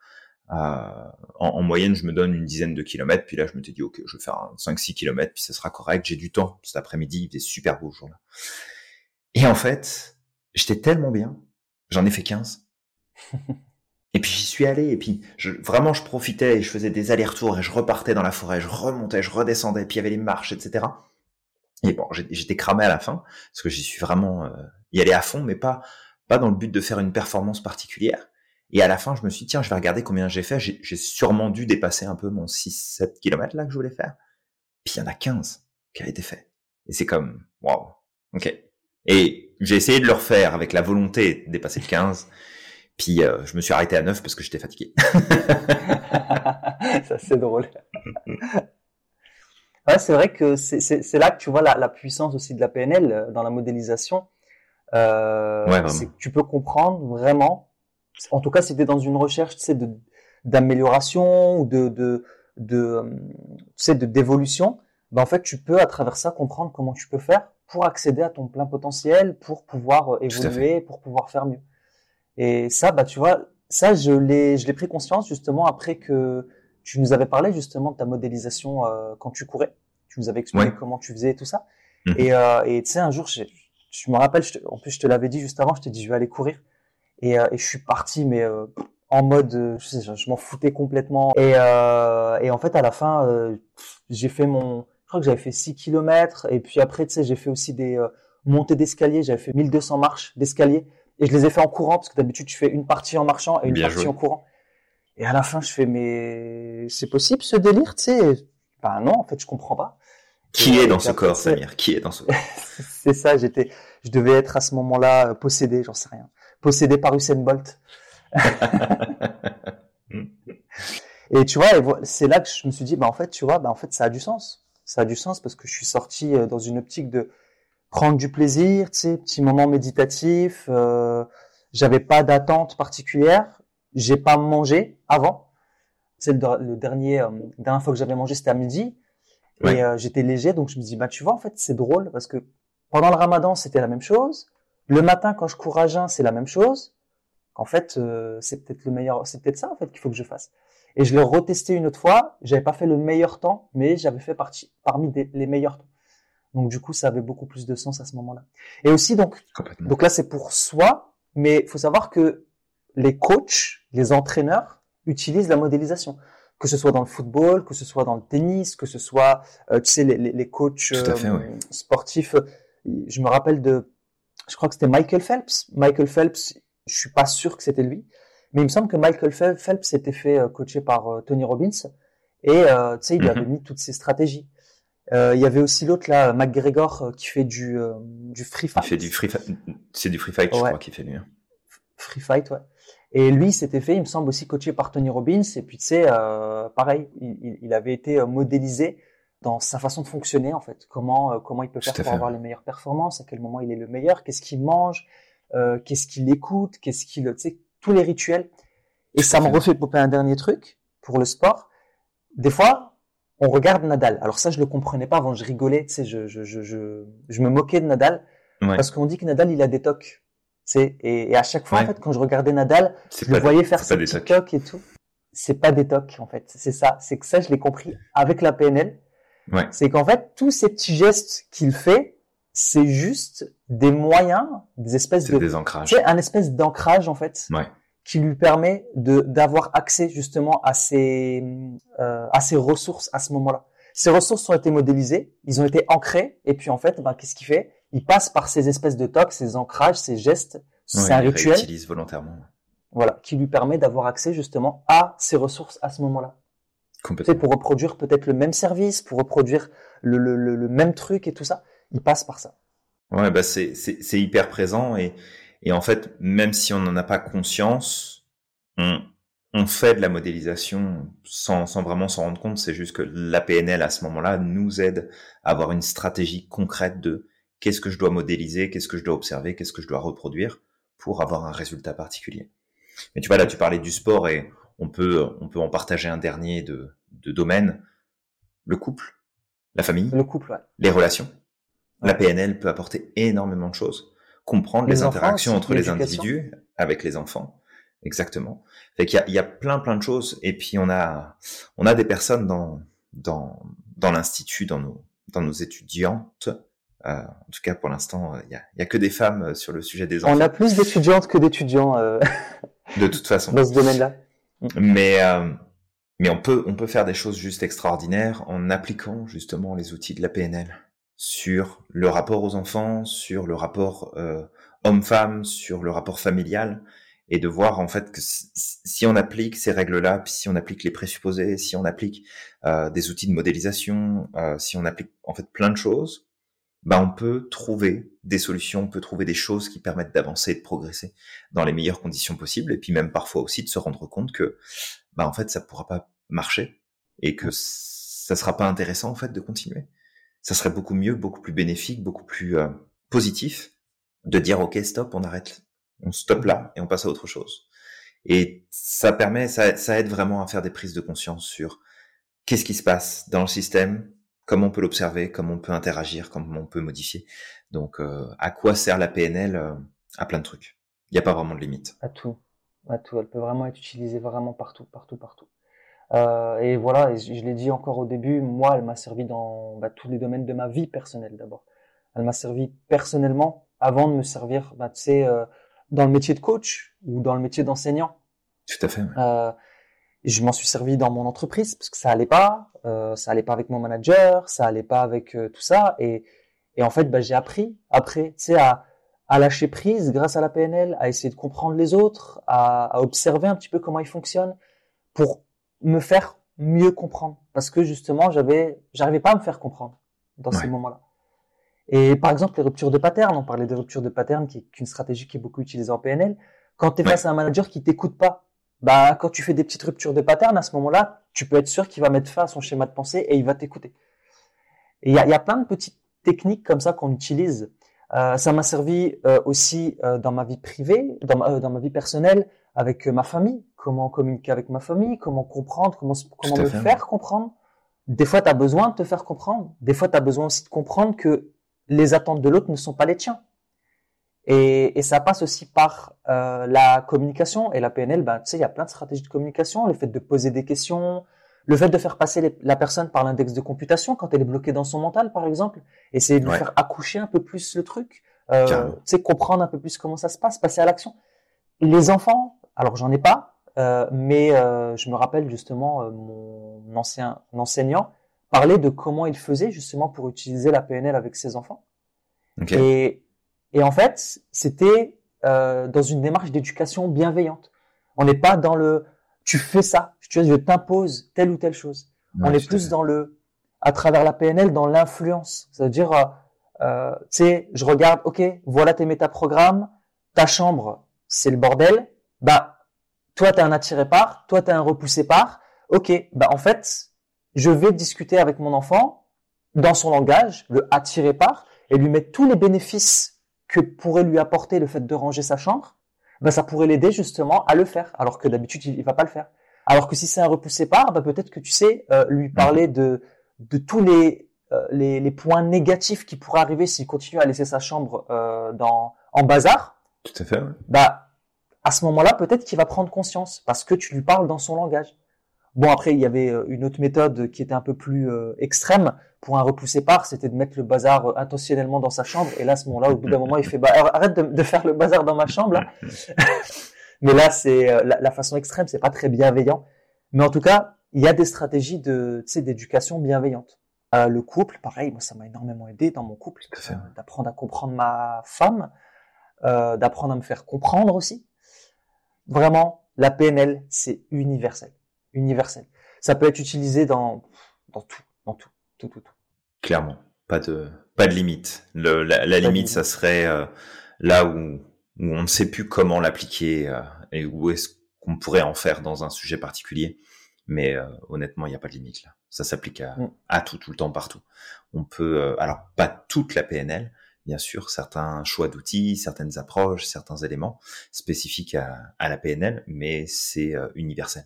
en, moyenne, je me donne une dizaine de kilomètres, puis là, je me suis dit, ok, je vais faire 5-6 kilomètres, puis ça sera correct, j'ai du temps. Cet après-midi, il faisait super beau jour-là. Et en fait, j'étais tellement bien, j'en ai fait 15. et puis j'y suis allé, et puis je, vraiment, je profitais, et je faisais des allers-retours, et je repartais dans la forêt, je remontais, je redescendais, puis il y avait les marches, etc. Et bon, j'étais cramé à la fin, parce que j'y suis vraiment euh, y aller à fond, mais pas, pas dans le but de faire une performance particulière. Et à la fin, je me suis dit, tiens, je vais regarder combien j'ai fait. J'ai sûrement dû dépasser un peu mon 6-7 km là que je voulais faire. Puis il y en a 15 qui avaient été faits. Et c'est comme, waouh, ok. Et j'ai essayé de le refaire avec la volonté de dépasser le 15. Puis euh, je me suis arrêté à 9 parce que j'étais fatigué. Ça c'est drôle. ouais, c'est vrai que c'est là que tu vois la, la, puissance aussi de la PNL euh, dans la modélisation. Euh, c'est que tu peux comprendre vraiment en tout cas, si tu es dans une recherche, tu sais, d'amélioration ou de de de tu sais de d'évolution, ben en fait, tu peux à travers ça comprendre comment tu peux faire pour accéder à ton plein potentiel, pour pouvoir euh, évoluer, pour pouvoir faire mieux. Et ça, bah tu vois, ça je l'ai je l'ai pris conscience justement après que tu nous avais parlé justement de ta modélisation euh, quand tu courais. Tu nous avais expliqué comment tu faisais tout ça. Mhm. Et, euh, et tu sais, un jour, je, je me rappelle, en plus je te l'avais dit juste avant, je t'ai dit je vais aller courir. Et, et je suis parti, mais en mode, je, sais, je, m'en foutais complètement. Et, et en fait, à la fin, j'ai fait mon, je crois que j'avais fait 6 km. Et puis après, tu sais, j'ai fait aussi des montées d'escalier. J'avais fait 1200 marches d'escalier. Et je les ai fait en courant, parce que d'habitude, tu fais une partie en marchant et une partie en courant. Et à la fin, je fais, mais c'est possible ce délire, tu sais? Ben non, en fait, je comprends pas. Qui est dans ce corps, Samir? Qui est dans ce corps? C'est ça, j'étais, je devais être à ce moment-là euh, possédé, j'en sais rien. Possédé par Usain Bolt. et tu vois, c'est là que je me suis dit, bah en fait, tu vois, bah en fait, ça a du sens. Ça a du sens parce que je suis sorti euh, dans une optique de prendre du plaisir, tu sais, petit moment méditatif. Euh, j'avais pas d'attente particulière. J'ai pas mangé avant. C'est le, dernier, euh, dernière fois que j'avais mangé, c'était à midi. Et euh, j'étais léger, donc je me dis, bah tu vois, en fait, c'est drôle parce que pendant le ramadan, c'était la même chose. Le matin, quand je cours à jeun, c'est la même chose. En fait, euh, c'est peut-être le meilleur, c'est peut-être ça en fait qu'il faut que je fasse. Et je l'ai retesté une autre fois. J'avais pas fait le meilleur temps, mais j'avais fait partie parmi les meilleurs temps. Donc du coup, ça avait beaucoup plus de sens à ce moment-là. Et aussi donc, donc là c'est pour soi, mais il faut savoir que les coachs, les entraîneurs utilisent la modélisation, que ce soit dans le football, que ce soit dans le tennis, que ce soit, euh, tu sais, les, les, coachs euh, sportifs. Je me rappelle de, je crois que c'était Michael Phelps. Michael Phelps, je suis pas sûr que c'était lui, mais il me semble que Michael Phelps s'était fait euh, coacher par Tony Robbins et tu sais, il lui avait mhm. mis toutes ses stratégies. il y avait aussi l'autre là, McGregor, qui fait du du free fight. Il fait du free c'est du free fight, je crois, qu'il fait lui. Hein. Free fight, ouais. Et lui, s'était fait, il me semble aussi coaché par Tony Robbins. Et puis tu sais, euh, pareil, il, il, avait été euh, modélisé dans sa façon de fonctionner en fait. Comment euh, comment il peut faire pour avoir les meilleures performances, à quel moment il est le meilleur, qu'est-ce qu'il mange, euh, qu'est-ce qu'il écoute, qu'est-ce qu'il, tu sais, tous les rituels. Et ça me refait popper un dernier truc pour le sport. des fois, on regarde Nadal. Alors ça, je le comprenais pas avant. Je rigolais, tu sais, je je je je, me moquais de Nadal parce qu'on dit que Nadal il a des tocs et, et à chaque fois, en fait, quand je regardais Nadal, je le voyais faire ses TikTok et tout. C'est pas des tocs, en fait. C'est ça. C'est que ça, je l'ai compris avec la PNL. Ouais. C'est qu'en fait, tous ces petits gestes qu'il fait, c'est juste des moyens, des espèces de, des ancrages. C'est un espèce d'ancrage, en fait. Ouais. Qui lui permet de, d'avoir accès, justement, à ces, euh, à ces ressources à ce moment-là. Ces ressources ont été modélisées, ils ont été ancrés, et puis en fait, ben, qu'est-ce qu'il fait? Il passe par ces espèces de tocs, ces ancrages, ces gestes. c'est un rituel. Il utilise volontairement. Voilà, qui lui permet d'avoir accès justement à ces ressources à ce moment-là. Complètement. pour reproduire peut-être le même service, pour reproduire le, le, le, même truc et tout ça, il passe par ça. Ouais, bah c'est c'est hyper présent et et en fait même si on n'en a pas conscience, on on fait de la modélisation sans, sans vraiment s'en rendre compte. C'est juste que la PNL à ce moment-là nous aide à avoir une stratégie concrète de qu'est-ce que je dois modéliser, qu'est-ce que je dois observer, qu'est-ce que je dois reproduire pour avoir un résultat particulier. Mais tu vois, là, tu parlais du sport et on peut, on peut en partager un dernier de, de domaine. Le couple, la famille, le couple, les relations. La PNL peut apporter énormément de choses. Comprendre les, interactions entre les individus avec les enfants. Exactement. Fait qu'il y a, il y a plein, plein de choses. Et puis, on a, on a des personnes dans, dans, dans l'institut, dans nos, dans nos étudiantes euh, en tout cas, pour l'instant, il n'y a, que des femmes euh, sur le sujet des enfants. On a plus d'étudiantes que d'étudiants. Euh, de toute façon. Dans ce domaine-là. Mais mais on peut on peut faire des choses juste extraordinaires en appliquant justement les outils de la PNL sur le rapport aux enfants, sur le rapport homme-femme, sur le rapport familial, et de voir en fait que si on applique ces règles-là, si on applique les présupposés, si on applique des outils de modélisation, si on applique en fait plein de choses, bah, on peut trouver des solutions, on peut trouver des choses qui permettent d'avancer et de progresser dans les meilleures conditions possibles, et puis même parfois aussi de se rendre compte que, bah, en fait, ça pourra pas marcher et que ça sera pas intéressant en fait de continuer. Ça serait beaucoup mieux, beaucoup plus bénéfique, beaucoup plus euh, positif de dire ok stop, on arrête, on stoppe là et on passe à autre chose. Et ça permet, ça, ça aide vraiment à faire des prises de conscience sur qu'est-ce qui se passe dans le système, comment on peut l'observer, comment on peut interagir, comment on peut modifier. Donc, euh, à quoi sert la PNL euh, À plein de trucs? Il n'y a pas vraiment de limite. À tout, à tout. Elle peut vraiment être utilisée vraiment partout, partout, partout. Euh, et voilà, et je, l'ai dit encore au début, moi, elle m'a servi dans bah, tous les domaines de ma vie personnelle d'abord. Elle m'a servi personnellement avant de me servir, bah, tu sais, dans le métier de coach ou dans le métier d'enseignant. Tout à fait. Euh, je m'en suis servi dans mon entreprise parce que ça allait pas, euh, ça allait pas avec mon manager, ça allait pas avec euh, tout ça et, et en fait bah, j'ai appris après, tu sais à, à lâcher prise grâce à la PNL, à essayer de comprendre les autres, à, à observer un petit peu comment ils fonctionnent pour me faire mieux comprendre parce que justement j'avais j'arrivais pas à me faire comprendre dans ces moments-là. Et par exemple les ruptures de pattern, on parlait de ruptures de pattern qui est une stratégie qui est beaucoup utilisée en PNL. Quand tu es face à un manager qui t'écoute pas, bah quand tu fais des petites ruptures de pattern à ce moment-là, tu peux être sûr qu'il va mettre fin à son schéma de pensée et il va t'écouter. Et il y a, y a, plein de petites techniques comme ça qu'on utilise. Euh, ça m'a servi euh, aussi euh, dans ma vie privée, dans ma, dans ma vie personnelle, avec ma famille. Comment communiquer avec ma famille, comment comprendre, comment, comment me faire comprendre. Des fois, tu as besoin de te faire comprendre. Des fois, tu as besoin aussi de comprendre que les attentes de l'autre ne sont pas les tiens. Et, et, ça passe aussi par euh, la communication. Et la PNL, ben, tu sais, il y a plein de stratégies de communication. Le fait de poser des questions, le fait de faire passer les, la personne par l'index de computation quand elle est bloquée dans son mental, par exemple. Essayer de lui faire accoucher un peu plus le truc. Euh, tu sais, comprendre un peu plus comment ça se passe, passer à l'action. Les enfants, alors j'en ai pas, euh, mais euh, je me rappelle justement euh, mon ancien enseignant parler de comment il faisait justement pour utiliser la PNL avec ses enfants. Okay. Et et en fait, c'était euh, dans une démarche d'éducation bienveillante. On n'est pas dans le tu fais ça, je t'impose telle ou telle chose. Ouais, On est plus dans le à travers la PNL dans l'influence. C'est-à-dire, euh, euh, tu sais, je regarde, ok, voilà tes métaprogrammes, ta chambre, c'est le bordel. Bah, toi, t'es un attiré par, toi, t'es un repoussé par. Ok, bah en fait, je vais discuter avec mon enfant dans son langage, le attirer par, et lui mettre tous les bénéfices que pourrait lui apporter le fait de ranger sa chambre, ben ça pourrait l'aider justement à le faire, alors que d'habitude il, il va pas le faire. Alors que si c'est un repoussé par, ben peut-être que tu sais euh, lui parler de de tous les, euh, les, les points négatifs qui pourraient arriver s'il continue à laisser sa chambre euh, dans en bazar. Tout à fait. Ouais. Bah à ce moment-là peut-être qu'il va prendre conscience parce que tu lui parles dans son langage. Bon après il y avait euh, une autre méthode qui était un peu plus euh, extrême pour un repoussé par, c'était de mettre le bazar euh, intentionnellement dans sa chambre. Et là, à ce moment-là, au bout d'un moment, il fait bah, arrête de, de, faire le bazar dans ma chambre. Là. Mais là, c'est la, la, façon extrême, c'est pas très bienveillant. Mais en tout cas, il y a des stratégies de, tu sais, d'éducation bienveillante. Euh, le couple, pareil, moi, ça m'a énormément aidé dans mon couple, d'apprendre à comprendre ma femme, euh, d'apprendre à me faire comprendre aussi. Vraiment, la PNL, c'est universel, universel. Ça peut être utilisé dans dans tout, dans tout, tout, tout, tout. Clairement, pas de pas de limite. Le, la, la limite, ça serait euh, là où, où on ne sait plus comment l'appliquer euh, et où est-ce qu'on pourrait en faire dans un sujet particulier. Mais euh, honnêtement, il n'y a pas de limite là. Ça s'applique à, mm. à, tout, tout le temps, partout. On peut, alors pas toute la PNL, bien sûr, certains choix d'outils, certaines approches, certains éléments spécifiques à, à la PNL, mais c'est euh, universel.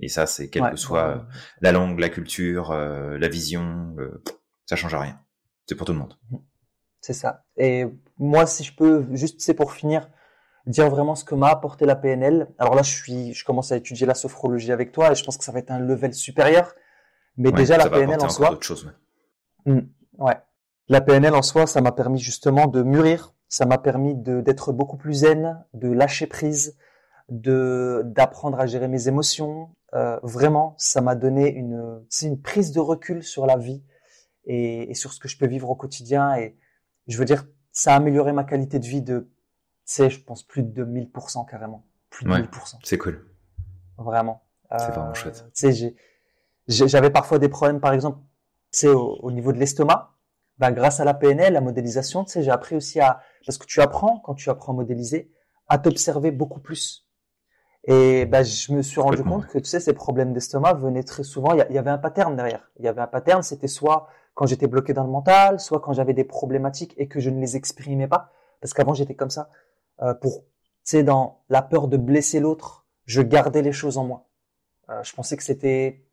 Et ça, c'est quelle ouais, que soit ouais. la langue, la culture, la vision, ça change rien. C'est pour tout le monde. C'est ça. Et moi, si je peux, juste, c'est pour finir, dire vraiment ce que m'a apporté la PNL. Alors là, je suis, je commence à étudier la sophrologie avec toi et je pense que ça va être un level supérieur. Mais ouais, déjà, la PNL en soi. Chose, ouais. Mmh, ouais. La PNL en soi, ça m'a permis justement de mûrir. Ça m'a permis d'être beaucoup plus zen, de lâcher prise, de, d'apprendre à gérer mes émotions. Euh, vraiment, ça m'a donné une, c'est une prise de recul sur la vie et, et, sur ce que je peux vivre au quotidien. Et je veux dire, ça a amélioré ma qualité de vie de, tu sais, je pense plus de 1000% carrément. Plus de ouais, 1000%. C'est cool. Vraiment. C'est euh, vraiment chouette. Tu sais, j'avais parfois des problèmes, par exemple, au, niveau de l'estomac. Bah, grâce à la PNL, la modélisation, tu sais, j'ai appris aussi à, parce que tu apprends, quand tu apprends à modéliser, à t'observer beaucoup plus. Et bah, je me suis rendu compte que tu sais, ces problèmes d'estomac venaient très souvent. Il y, avait un pattern derrière. Il y avait un pattern. C'était soit quand j'étais bloqué dans le mental, soit quand j'avais des problématiques et que je ne les exprimais pas. Parce qu'avant j'étais comme ça. Euh, pour, tu sais, dans la peur de blesser l'autre, je gardais les choses en moi. Euh, je pensais que c'était,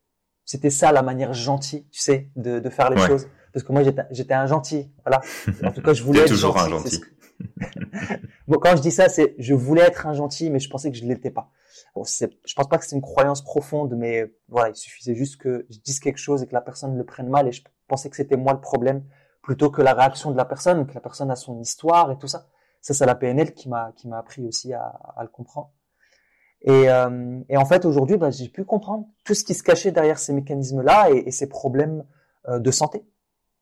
c'était ça la manière gentille, tu sais, de, de faire les ouais. choses. Parce que moi j'étais, j'étais un gentil. Voilà. En tout cas, je voulais être toujours gentil, un gentil. bon, quand je dis ça, c'est je voulais être un gentil, mais je pensais que je l'étais pas. Bon, je pense pas que c'est une croyance profonde, mais voilà, il suffisait juste que je dise quelque chose et que la personne le prenne mal, et je pensais que c'était moi le problème plutôt que la réaction de la personne, que la personne a son histoire et tout ça. Ça, c'est la PNL qui m'a qui m'a appris aussi à, à le comprendre. Et, euh, et en fait, aujourd'hui, bah, j'ai pu comprendre tout ce qui se cachait derrière ces mécanismes-là et, et, ces problèmes euh, de santé.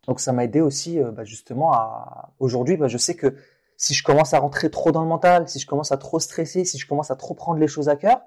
Donc, ça m'a aidé aussi, euh, bah, justement, à aujourd'hui, bah, je sais que si je commence à rentrer trop dans le mental, si je commence à trop stresser, si je commence à trop prendre les choses à cœur,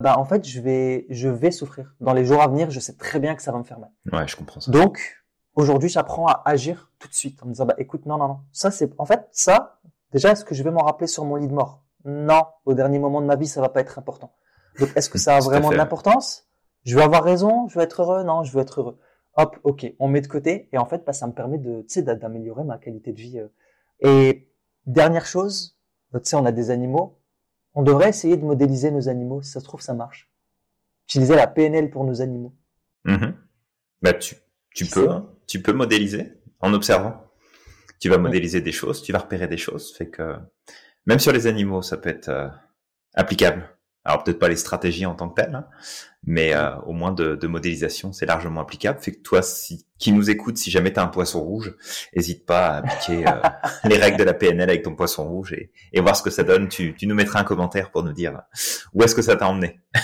bah en fait, je vais, je vais souffrir. Dans les jours à venir, je sais très bien que ça va me faire mal. Ouais, je comprends ça. Donc, aujourd'hui, j'apprends à agir tout de suite en me disant, bah écoute, non, non, non, ça c'est, en fait, ça, déjà, est-ce que je vais m'en rappeler sur mon lit de mort? Non, au dernier moment de ma vie, ça va pas être important. Donc, est-ce que ça a vraiment de l'importance? Je vais avoir raison? Je vais être heureux? Non, je veux être heureux. Hop, ok, on met de côté et en fait, bah, ça me permet de, tu sais, d'améliorer ma qualité de vie. euh. Et Dernière chose, tu sais, on a des animaux. On devrait essayer de modéliser nos animaux. Si ça se trouve, ça marche. Utiliser la PNL pour nos animaux. Mhm. Bah, tu, tu peux, hein. tu peux modéliser en observant. Tu vas modéliser des choses, tu vas repérer des choses. Fait que, même sur les animaux, ça peut être euh, applicable. Alors peut-être pas les stratégies en tant que telles, hein, mais euh, au moins de, de modélisation, c'est largement applicable. Fait que toi, si, qui nous écoute, si jamais tu as un poisson rouge, hésite pas à appliquer euh, les règles de la PNL avec ton poisson rouge et, et voir ce que ça donne. Tu, tu, nous mettras un commentaire pour nous dire où est-ce que ça t'a emmené?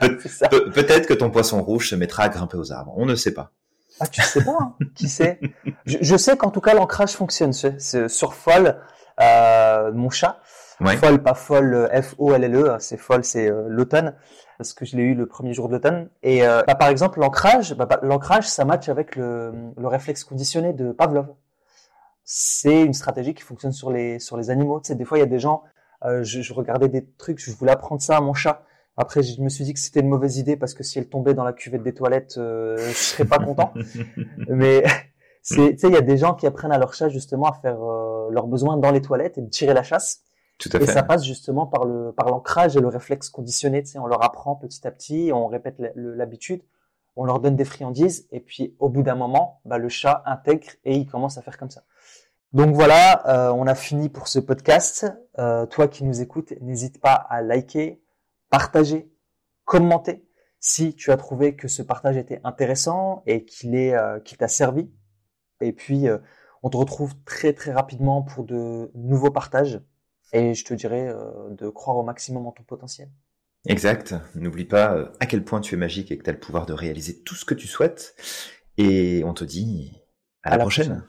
Pe Peut-être que ton poisson rouge se mettra à grimper aux arbres. On ne sait pas. Ah, tu sais pas, hein qui sait? Je, je, sais qu'en tout cas l'ancrage fonctionne. C'est sur Folle, euh, mon chat. Ouais. Folle, pas folle, F-O-L-L-E, c'est folle, c'est euh, l'automne, parce que je l'ai eu le premier jour de l'automne. Et euh, bah, par exemple, l'ancrage, bah, l'ancrage, ça match avec le, le, réflexe conditionné de Pavlov. C'est une stratégie qui fonctionne sur les sur les animaux. Tu sais, des fois, il y a des gens, euh, je, je, regardais des trucs, je voulais apprendre ça à mon chat. Après, je me suis dit que c'était une mauvaise idée parce que si elle tombait dans la cuvette des toilettes, euh, je serais pas content. Mais c'est, tu sais, il y a des gens qui apprennent à leur chat justement à faire euh, leurs besoins dans les toilettes et de tirer la chasse. Tout à et fait. ça passe justement par le par l'ancrage et le réflexe conditionné. Tu sais, on leur apprend petit à petit, on répète l'habitude, on leur donne des friandises et puis au bout d'un moment, bah, le chat intègre et il commence à faire comme ça. Donc voilà, euh, on a fini pour ce podcast. Euh, toi qui nous écoutes, n'hésite pas à liker, partager, commenter si tu as trouvé que ce partage était intéressant et qu'il est euh, qu'il t'a servi. Et puis on te retrouve très très rapidement pour de nouveaux partages. Et je te dirais euh, de croire au maximum en ton potentiel. Exact. N'oublie pas euh, à quel point tu es magique et que tu as le pouvoir de réaliser tout ce que tu souhaites. Et on te dit à, à la, la, prochaine. prochaine.